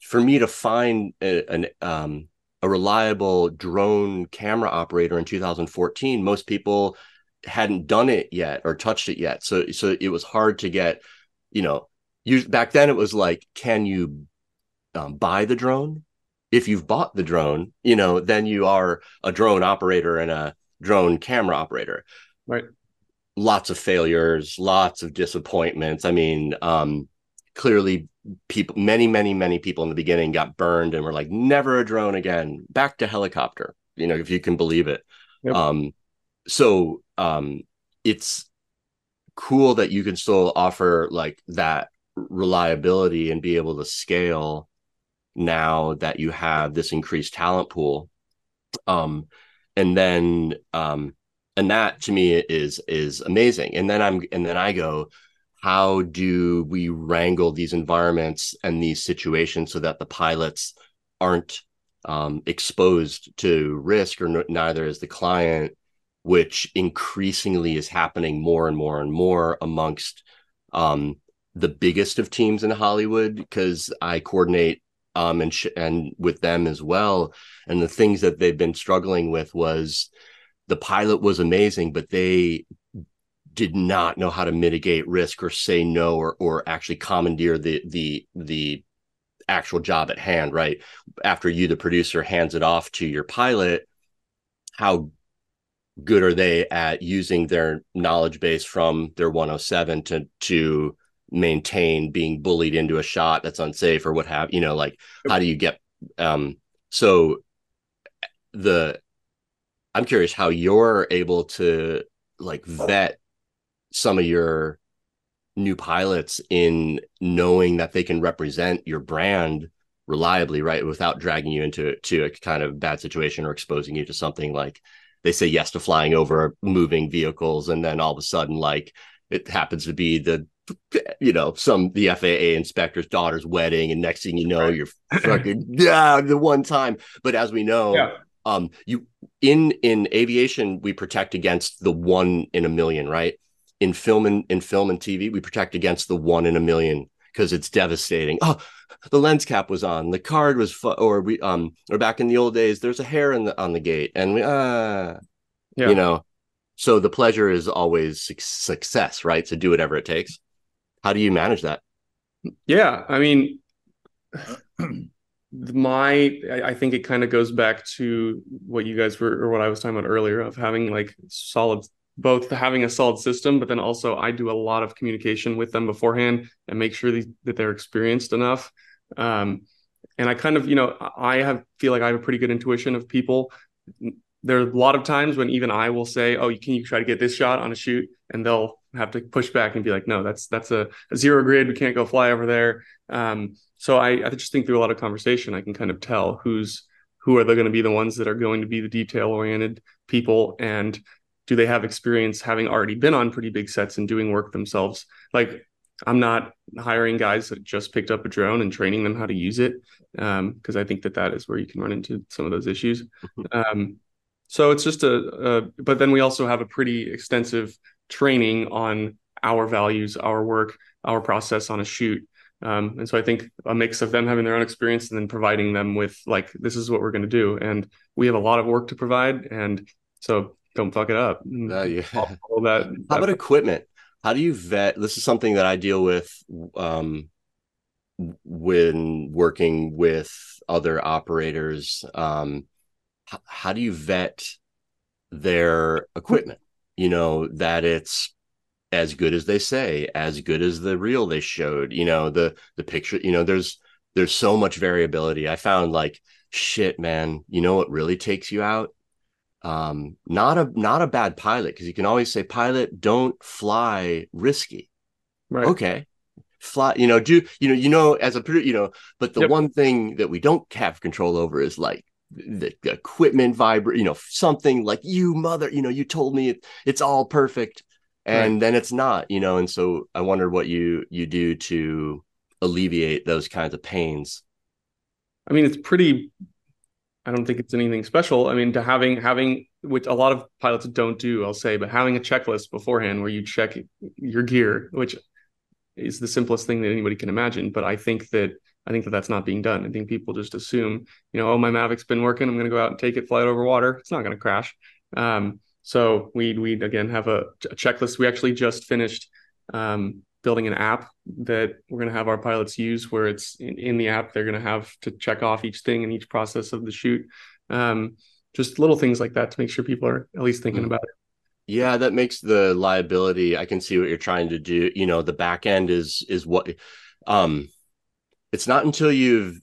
for me to find a, an um, a reliable drone camera operator in 2014 most people hadn't done it yet or touched it yet. So so it was hard to get you know you back then it was like can you um, buy the drone if you've bought the drone you know then you are a drone operator and a drone camera operator right lots of failures, lots of disappointments. I mean, um, clearly people many many many people in the beginning got burned and were like never a drone again back to helicopter you know if you can believe it yep. um so um it's cool that you can still offer like that reliability and be able to scale now that you have this increased talent pool Um, and then um, and that to me is is amazing. And then I'm and then I go, how do we wrangle these environments and these situations so that the pilots aren't um, exposed to risk or neither is the client which increasingly is happening more and more and more amongst um, the biggest of teams in Hollywood because I coordinate um, and sh- and with them as well. And the things that they've been struggling with was the pilot was amazing, but they did not know how to mitigate risk or say no or or actually commandeer the the the actual job at hand. Right after you, the producer, hands it off to your pilot, how good are they at using their knowledge base from their 107 to to maintain being bullied into a shot that's unsafe or what have you know like how do you get um so the i'm curious how you're able to like vet some of your new pilots in knowing that they can represent your brand reliably right without dragging you into to a kind of bad situation or exposing you to something like they say yes to flying over moving vehicles and then all of a sudden like it happens to be the you know some the FAA inspector's daughter's wedding and next thing you know right. you're fucking yeah the one time but as we know yeah. um you in in aviation we protect against the one in a million right in film and in film and TV we protect against the one in a million because it's devastating oh the lens cap was on the card was fu- or we um or back in the old days there's a hair in the on the gate and we uh yeah. you know so the pleasure is always su- success right to do whatever it takes how do you manage that yeah i mean my i think it kind of goes back to what you guys were or what i was talking about earlier of having like solid both having a solid system, but then also I do a lot of communication with them beforehand and make sure that they're experienced enough. Um, and I kind of, you know, I have feel like I have a pretty good intuition of people. There are a lot of times when even I will say, "Oh, can you try to get this shot on a shoot?" and they'll have to push back and be like, "No, that's that's a, a zero grid. We can't go fly over there." Um, so I, I just think through a lot of conversation, I can kind of tell who's who are they going to be the ones that are going to be the detail oriented people and do they have experience having already been on pretty big sets and doing work themselves like i'm not hiring guys that just picked up a drone and training them how to use it because um, i think that that is where you can run into some of those issues mm-hmm. um, so it's just a, a, but then we also have a pretty extensive training on our values our work our process on a shoot um, and so I think a mix of them having their own experience and then providing them with like, this is what we're going to do. And we have a lot of work to provide. And so don't fuck it up. Uh, yeah. All, all that, that, How about equipment? How do you vet? This is something that I deal with um, when working with other operators. Um, how do you vet their equipment? You know that it's as good as they say, as good as the reel they showed. You know the the picture. You know there's there's so much variability. I found like shit, man. You know what really takes you out um, not a not a bad pilot because you can always say pilot don't fly risky right okay fly you know do you know you know as a you know but the yep. one thing that we don't have control over is like the, equipment vibrate you know something like you mother you know you told me it, it's all perfect and right. then it's not you know and so i wonder what you you do to alleviate those kinds of pains i mean it's pretty I don't think it's anything special. I mean, to having having which a lot of pilots don't do, I'll say, but having a checklist beforehand where you check your gear, which is the simplest thing that anybody can imagine. But I think that I think that that's not being done. I think people just assume, you know, oh, my Mavic's been working. I'm going to go out and take it, fly it over water. It's not going to crash. Um, so we we again have a, a, checklist. We actually just finished um, building an app that we're going to have our pilots use where it's in, in the app they're going to have to check off each thing in each process of the shoot um, just little things like that to make sure people are at least thinking mm. about it yeah that makes the liability i can see what you're trying to do you know the back end is is what um it's not until you've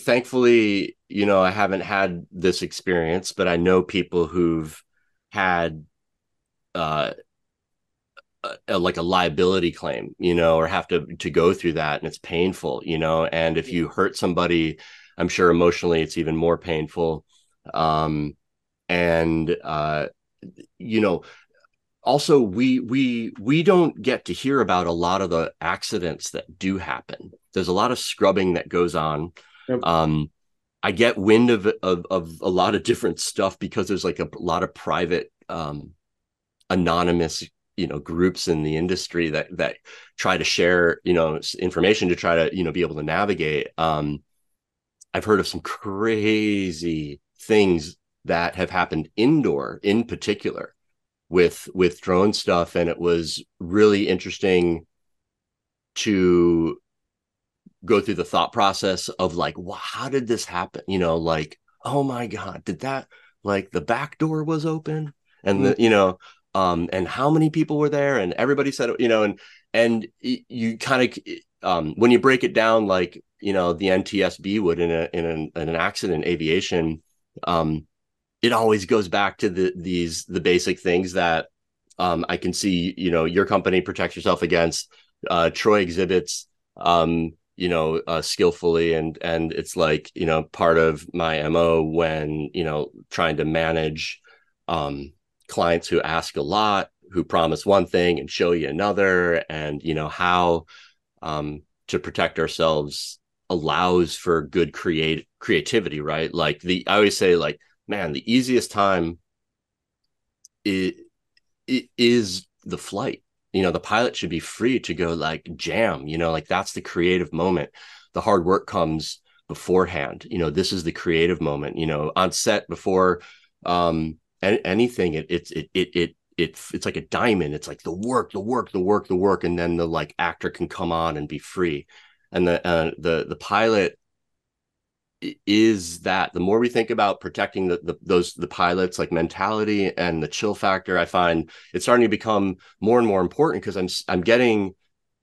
thankfully you know i haven't had this experience but i know people who've had uh a, like a liability claim, you know, or have to to go through that, and it's painful, you know. And if you hurt somebody, I'm sure emotionally it's even more painful. Um, and uh, you know, also we we we don't get to hear about a lot of the accidents that do happen. There's a lot of scrubbing that goes on. Yep. Um, I get wind of, of of a lot of different stuff because there's like a lot of private um, anonymous you know groups in the industry that that try to share you know information to try to you know be able to navigate um i've heard of some crazy things that have happened indoor in particular with with drone stuff and it was really interesting to go through the thought process of like well, how did this happen? You know like oh my god did that like the back door was open? And the mm-hmm. you know um and how many people were there? And everybody said you know and and you kind of um when you break it down like you know the NTSB would in a in an, in an accident aviation um it always goes back to the these the basic things that um I can see you know your company protects yourself against uh Troy exhibits um you know uh, skillfully and and it's like you know part of my mo when you know trying to manage um clients who ask a lot who promise one thing and show you another and you know how um, to protect ourselves allows for good create creativity right? Like the i always say like man the easiest time it is the flight you know the pilot should be free to go like jam you know like that's the creative moment. The hard work comes beforehand you know this is the creative moment you know on set before um anything it it's it it it it it's like a diamond it's like the work the work the work the work and then the like actor can come on and be free. And the uh, the the pilot is that the more we think about protecting the, the those the pilots like mentality and the chill factor i find it's starting to become more and more important because i'm i'm getting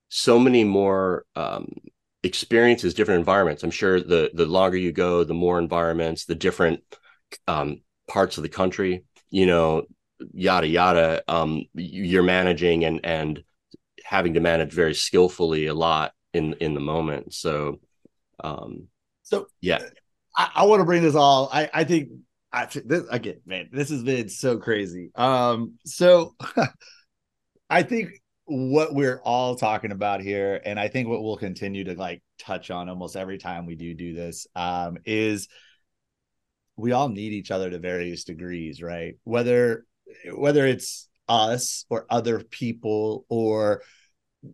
so many more um, experiences different environments i'm sure the the longer you go the more environments the different um, parts of the country, you know, yada yada. Um, you're managing and and having to manage very skillfully a lot in in the moment. So, um, so yeah, I, I want to bring this all. I I think I this again, man. This has been so crazy. Um, so I think what we're all talking about here, and I think what we'll continue to like touch on almost every time we do do this, um, is we all need each other to various degrees, right? Whether whether it's us or other people or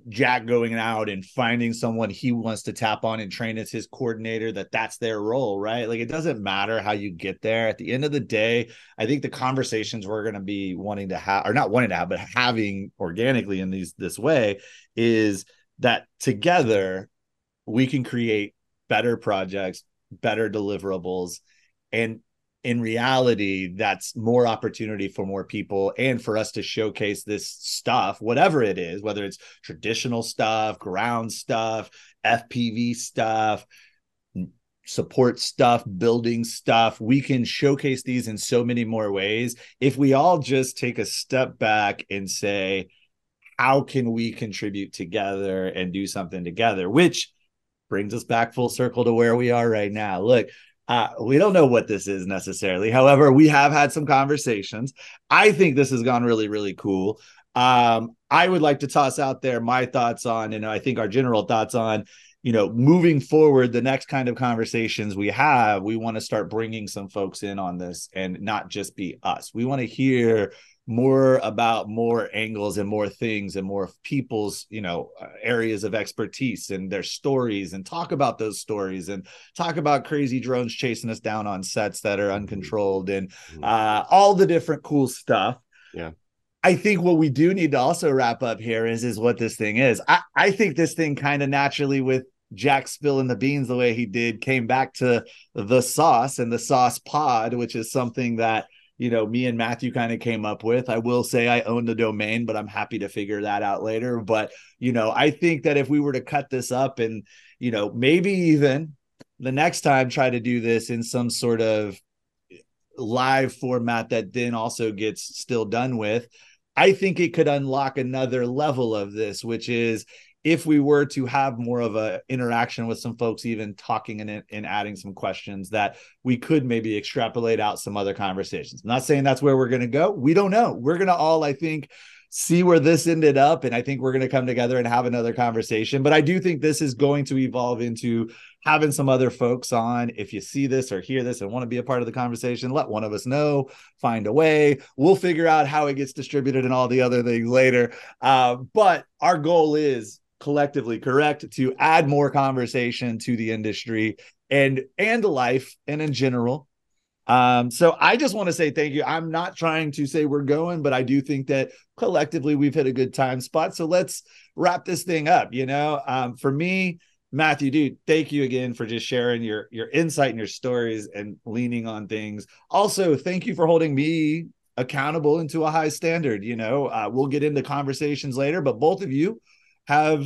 Jack going out and finding someone he wants to tap on and train as his coordinator that that's their role right? Like it doesn't matter how you get there. At the end of the day i think the conversations we're going to be wanting to have or not wanting to have but having organically in these this way is that together we can create better projects better deliverables and in reality that's more opportunity for more people and for us to showcase this stuff whatever it is whether it's traditional stuff ground stuff fpv stuff support stuff building stuff. We can showcase these in so many more ways. If we all just take a step back and say how can we contribute together and do something together? Which brings us back full circle to where we are right now. Look uh, we don't know what this is necessarily. However, we have had some conversations. I think this has gone really, really cool. Um, I would like to toss out there my thoughts on, and I think our general thoughts on, you know, moving forward, the next kind of conversations we have, we want to start bringing some folks in on this and not just be us. We want to hear more about more angles and more things and more people's you know uh, areas of expertise and their stories and talk about those stories and talk about crazy drones chasing us down on sets that are mm-hmm. uncontrolled and mm-hmm. uh, all the different cool stuff yeah I think what we do need to also wrap up here is is what this thing is. I, I think this thing kind of naturally with Jack spilling the beans the way he did came back to the sauce and the sauce pod, which is something that you know, me and Matthew kind of came up with. I will say I own the domain, but I'm happy to figure that out later. But, you know, I think that if we were to cut this up and, you know, maybe even the next time try to do this in some sort of live format that then also gets still done with, I think it could unlock another level of this, which is if we were to have more of a interaction with some folks even talking and, and adding some questions that we could maybe extrapolate out some other conversations I'm not saying that's where we're going to go we don't know we're going to all i think see where this ended up and i think we're going to come together and have another conversation but i do think this is going to evolve into having some other folks on. If you see this or hear this and want to be a part of the conversation, let one of us know. Find a way. We'll figure out how it gets distributed and all the other things later. Uh, but our goal is collectively correct to add more conversation to the industry and and life and in general um, so I just want to say thank you. I'm not trying to say we're going, but I do think that collectively we've hit a good time spot. So let's wrap this thing up. You know, um, for me, Matthew, dude, thank you again for just sharing your your insight and your stories and leaning on things. Also, thank you for holding me accountable into a high standard. You know, uh, we'll get into conversations later, but both of you have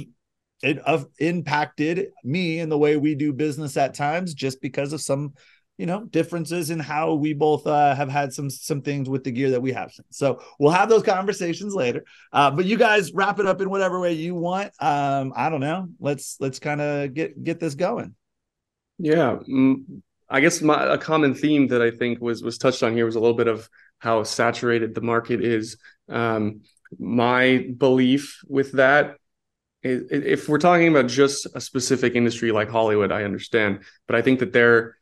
it have impacted me in the way we do business at times, just because of some you know differences in how we both uh, have had some some things with the gear that we have. So we'll have those conversations later. Uh, but you guys wrap it up in whatever way you want. Um i don't know. Let's let's kind of get get this going. Yeah. Mm, i guess my a common theme that i think was was touched on here was a little bit of how saturated the market is. Um my belief with that if we're talking about just a specific industry like hollywood i understand but i think that they're,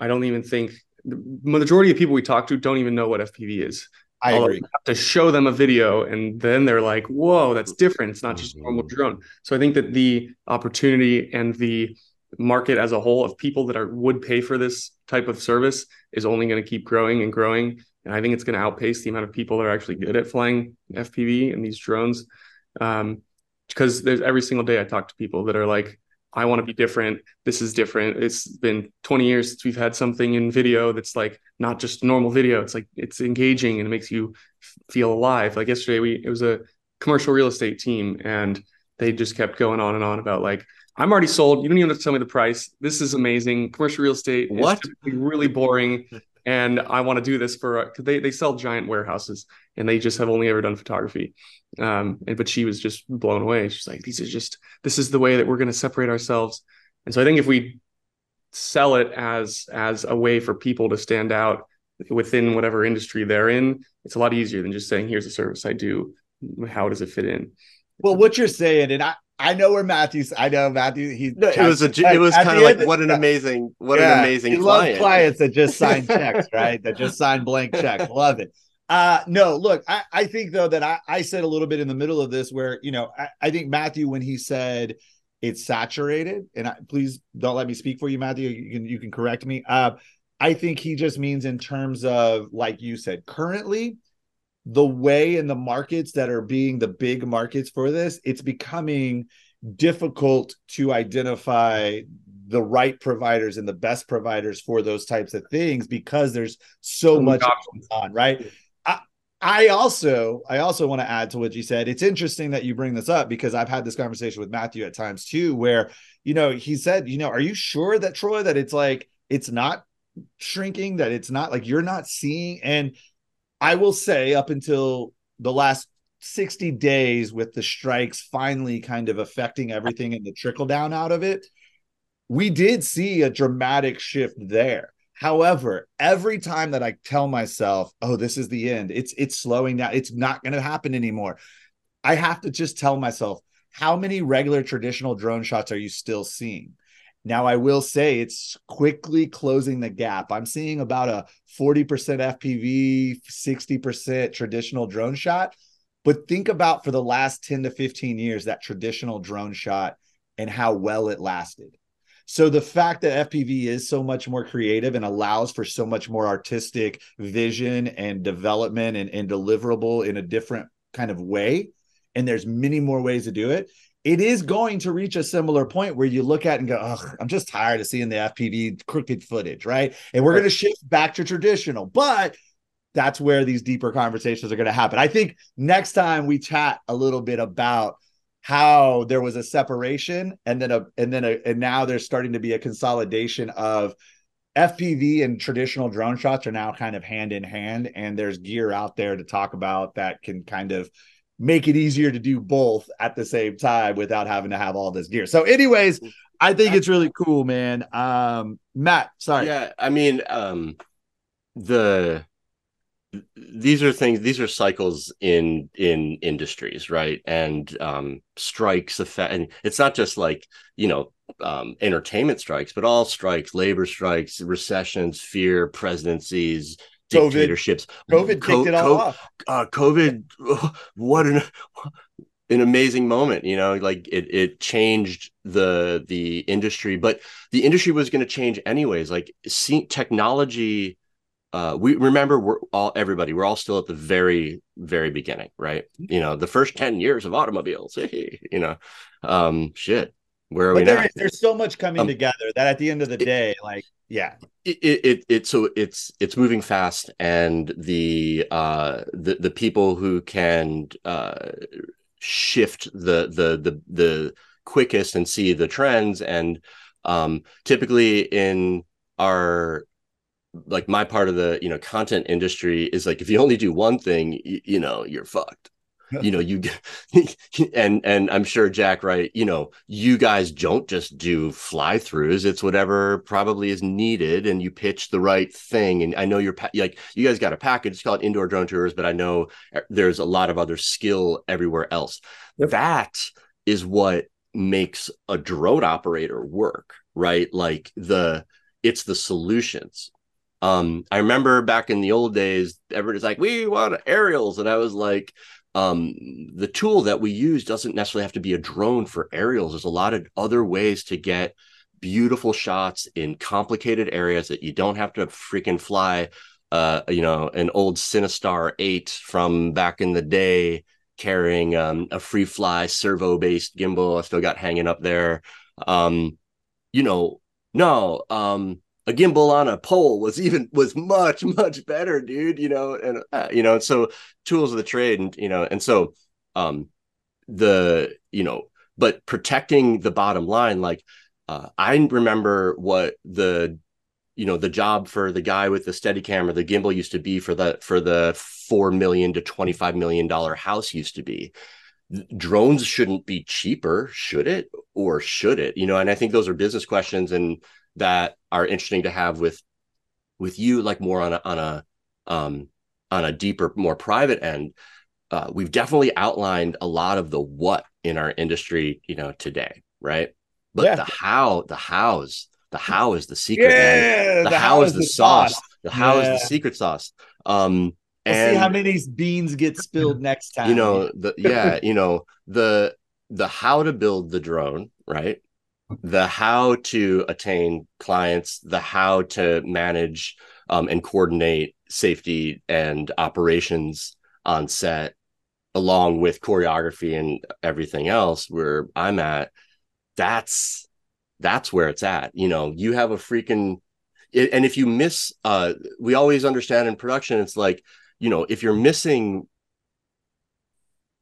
I don't even think the majority of people we talk to don't even know what FPV is. I agree. to show them a video and then they're like, whoa, that's different. It's not just a normal mm-hmm. drone. So I think that the opportunity and the market as a whole of people that are would pay for this type of service is only going to keep growing and growing. And I think it's going to outpace the amount of people that are actually good at flying FPV and these drones. Um, because there's every single day I talk to people that are like, I want to be different. This is different. It's been 20 years since we've had something in video that's like not just normal video. It's like it's engaging and it makes you feel alive. Like yesterday, we it was a commercial real estate team and they just kept going on and on about like I'm already sold. You don't even have to tell me the price. This is amazing. Commercial real estate what really boring. and I want to do this for because they they sell giant warehouses and they just have only ever done photography. Um, and but she was just blown away. She's like, these are just this is the way that we're going to separate ourselves. And so I think if we sell it as as a way for people to stand out within whatever industry they're in, it's a lot easier than just saying, here's a service I do. How does it fit in? Well, what you're saying, and I, I know where Matthew's. I know Matthew. He no, it was a. It was kind of like what an amazing, what yeah, an amazing. He client. clients that just sign checks, right? That just sign blank checks. Love it. Uh no, look, I, I think though that I, I said a little bit in the middle of this where you know I, I think Matthew when he said it's saturated, and I, please don't let me speak for you, Matthew. You can you can correct me. Uh, I think he just means in terms of like you said, currently the way in the markets that are being the big markets for this, it's becoming difficult to identify the right providers and the best providers for those types of things because there's so much on, right? I, also I also want to add to what you said. It's interesting that you bring this up because I've had this conversation with Matthew at times too, where you know he said, you know, are you sure that Troy that it's like it's not shrinking, that it's not like you're not seeing and I will say, up until the last 60 days, with the strikes finally kind of affecting everything and the trickle down out of it, we did see a dramatic shift there. However, every time that I tell myself, "Oh, this is the end," it's it's slowing down. It's not going to happen anymore. I have to just tell myself, how many regular traditional drone shots are you still seeing? Now, I will say it's quickly closing the gap. I'm seeing about a 40% FPV, 60% traditional drone shot. But think about for the last 10 to 15 years that traditional drone shot and how well it lasted. So the fact that FPV is so much more creative and allows for so much more artistic vision and development and, and deliverable in a different kind of way, and there's many more ways to do it, it is going to reach a similar point where you look at and go, oh, I'm just tired of seeing the FPV crooked footage, right? And we're right. going to shift back to traditional, but that's where these deeper conversations are going to happen. I think next time we chat a little bit about how there was a separation and then a and then a and now there's starting to be a consolidation of FPV and traditional drone shots are now kind of hand in hand and there's gear out there to talk about that can kind of make it easier to do both at the same time without having to have all this gear. So, anyways, I think it's really cool, man. Um, Matt, sorry. Yeah, I mean, um, the these are things these are cycles in in industries right and um strikes affect and it's not just like you know um entertainment strikes but all strikes labor strikes recessions fear presidencies COVID. dictatorships COVID Co- kicked it all co- off. uh covid what an an amazing moment you know like it it changed the the industry but the industry was going to change anyways like see, technology uh, we remember we're all everybody we're all still at the very very beginning right? You know the first 10 years of automobiles you know um shit where are we there, now? there's so much coming Um, together that at the end of the day, like, yeah, it, it it it so it's it's moving fast and the uh the the people who can uh shift the the the the quickest and see the trends and um typically in our like my part of the you know content industry is like if you only do one thing you, you know you're fucked. You know you and and i'm sure jack right you know you guys don't just do fly throughs it's whatever probably is needed and you pitch the right thing. And i know you're like you guys got a package it's called indoor drone tours but i know uh, there's a lot of other skill everywhere else. Yep. that is what makes a drone operator work right? Like the it's the solutions um i remember back in the old days everybody's like we want aerials. And i was like um the tool that we use doesn't necessarily have to be a drone for aerials. There's a lot of other ways to get beautiful shots in complicated areas that you don't have to freaking fly uh you know an old Cinestar 8 from back in the day carrying um, a Freefly servo based gimbal I still got hanging up there. Um you know no um a gimbal on a pole was even was much much better dude you know and uh, you know so tools of the trade and you know and so um the you know but protecting the bottom line like uh, i remember what the you know the job for the guy with the steady camera the gimbal used to be for the for the 4 million to 25 million dollar house used to be. Drones shouldn't be cheaper should it? Or should it? You know and i think those are business questions and that are interesting to have with with you like more on a on a um on a deeper more private end uh, we've definitely outlined a lot of the what in our industry you know today right but Yeah. the how the hows the how is the secret yeah, the, how is the sauce. the how is Yeah. the secret sauce um We'll and see how many beans get spilled next time. you know the yeah you know the the how to build the drone right the how to attain clients the how to manage um, and coordinate safety and operations on set along with choreography and everything else where i'm at that's that's where it's at you know? You have a freaking and if you miss uh we always understand in production it's like you know if you're missing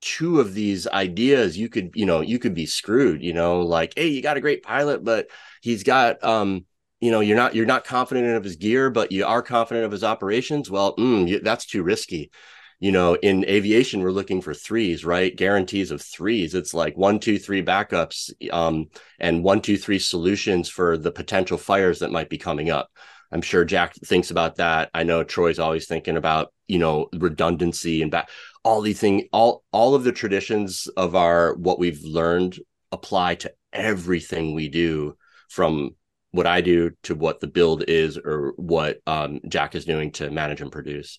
two of these ideas you could you know you could be screwed you know like hey you got a great pilot but he's got um you know you're not you're not confident of his gear but you are confident of his operations. Well mm, that's too risky. You know in aviation we're looking for threes right? Guarantees of threes. It's like one two three backups um and one two three solutions for the potential fires that might be coming up i'm sure jack thinks about that i know troy's always thinking about you know redundancy and back all these things, all all of the traditions of our what we've learned apply to everything we do from what i do to what the build is or what um, jack is doing to manage and produce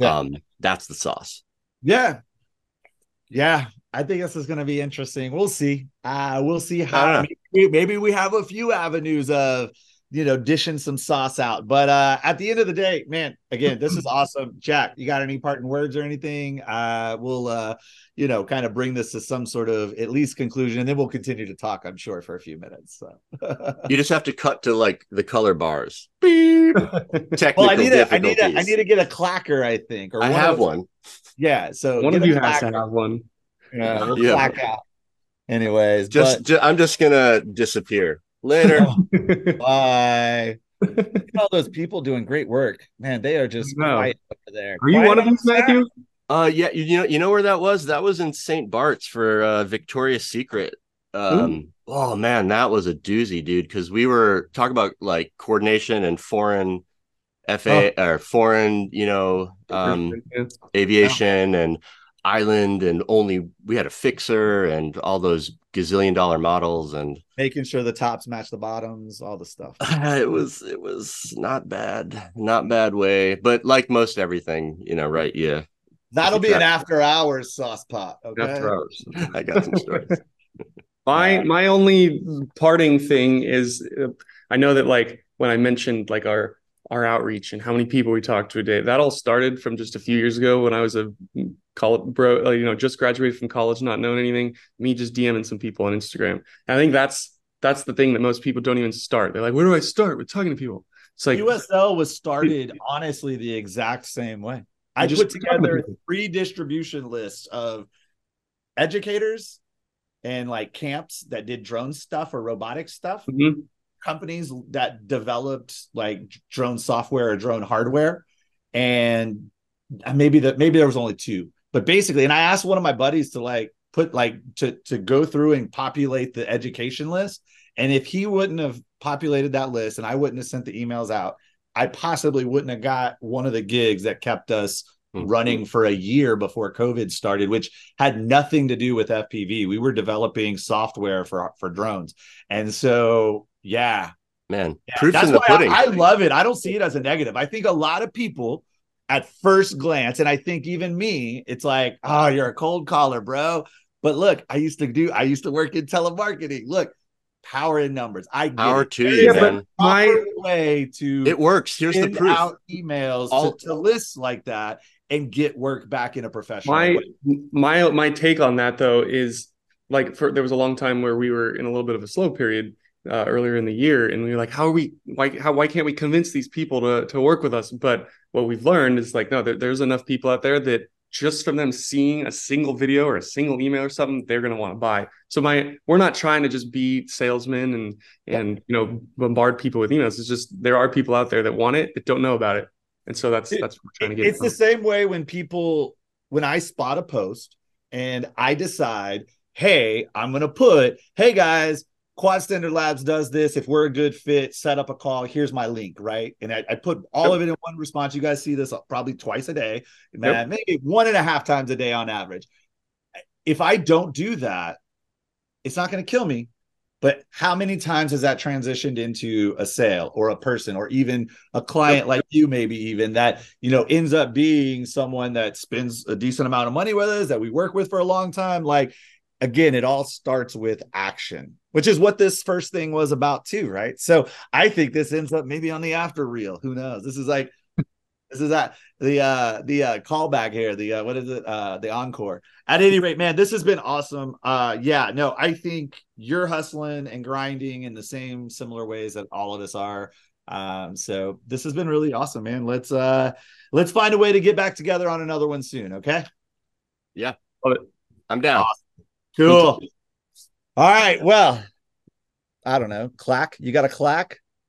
Yeah. um that's the sauce Yeah. Yeah. I think this is going to be interesting. We'll see. Uh, we'll see how maybe, maybe we have a few avenues of, you know, dishing some sauce out. But uh, at the end of the day, man, again, this is awesome. Jack, you got any parting words or anything? Uh, we'll, uh, you know, kind of bring this to some sort of at least conclusion, and then we'll continue to talk, I'm sure, for a few minutes. So. you just have to cut to like the color bars Beep. technical well, I need to, I need to, I need to get a clacker, I think. Or I one have of- one Yeah. So One of a you has to have one. Yeah, we'll Yeah. clack out. Anyways, just, but ju- i'm just gonna disappear later bye. Look at all those people doing great work, man. They are just I quiet over there. Are you Quiet one of on these. Matthew? Uh, yeah, you, you know, you know where that was? That was in St. Bart's for uh, Victoria's Secret. Um, oh man, that was a doozy, dude. Because we were talking about like coordination and foreign FA or foreign, you know, um, Yeah. aviation and island, and only we had a fixer and all those gazillion dollar models, and Making sure the tops match the bottoms, all the stuff. it was it was not bad, not bad way, but like most everything, you know, right? Yeah, That'll be an after hours sauce pot. Okay. After hours. I got some stories. My my only parting thing is, uh, I know that like when I mentioned like our our outreach and how many people we talked to a day, that all started from just a few years ago when I was a college bro, uh, you know, just graduated from college, not knowing anything. Me just DMing some people on Instagram. And I think that's that's the thing that most people don't even start. They're like, where do I start with talking to people? It's like USL was started honestly the exact same way. I just put together three distribution lists of educators and like camps that did drone stuff or robotic stuff, Mhm. companies that developed like drone software or drone hardware, and maybe that maybe there was only two, but basically, and I asked one of my buddies to like put like to to go through and populate the education list, and if he wouldn't have populated that list and I wouldn't have sent the emails out, I possibly wouldn't have got one of the gigs that kept us Hmm. running for a year before COVID started, which had nothing to do with FPV. We were developing software for for drones, and so yeah, Man, yeah, that's in the why I- pudding. I, love it. I don't see it as a negative. I think a lot of people at first glance, and I think even me, it's like, oh, you're a cold caller, bro. But look, I used to do, I used to work in telemarketing. Look, power in numbers. I get Power it. to There you, is a man. My- way to It works. Here's the send proof. out emails All- to, to lists like that and get work back in a professional my way. my my take on that though is like for there was a long time where we were in a little bit of a slow period uh, earlier in the year and we were like how are we why how why can't we convince these people to to work with us? But what we've learned is like no there, there's enough people out there that just from them seeing a single video or a single email or something they're going to want to buy. So my we're not trying to just be salesmen and and you know bombard people with emails. It's just there are people out there that want it that don't know about it. And so that's that's what we're trying to get it's the same way when people when i spot a post and i decide hey i'm gonna put hey guys quad standard labs does this. If we're a good fit set up a call. Here's my link right? And i, I put all Yep. of it in one response. You guys see this probably twice a day man maybe one and a half times a day on average. If i don't do that it's not going to kill me. But how many times has that transitioned into a sale or a person or even a client like you maybe even that you know ends up being someone that spends a decent amount of money with us that we work with for a long time? Like again it all starts with action which is what this first thing was about too right? So i think this ends up maybe on the after reel. Who knows? This is like this is that the uh the uh callback here the uh what is it? Uh the encore. At any rate man this has been awesome. Uh yeah no i think you're hustling and grinding in the same similar ways that all of us are. Um so this has been really awesome man. Let's uh let's find a way to get back together on another one soon okay? Yeah, I'm down. cool all right well i don't know. Clack? You got a clack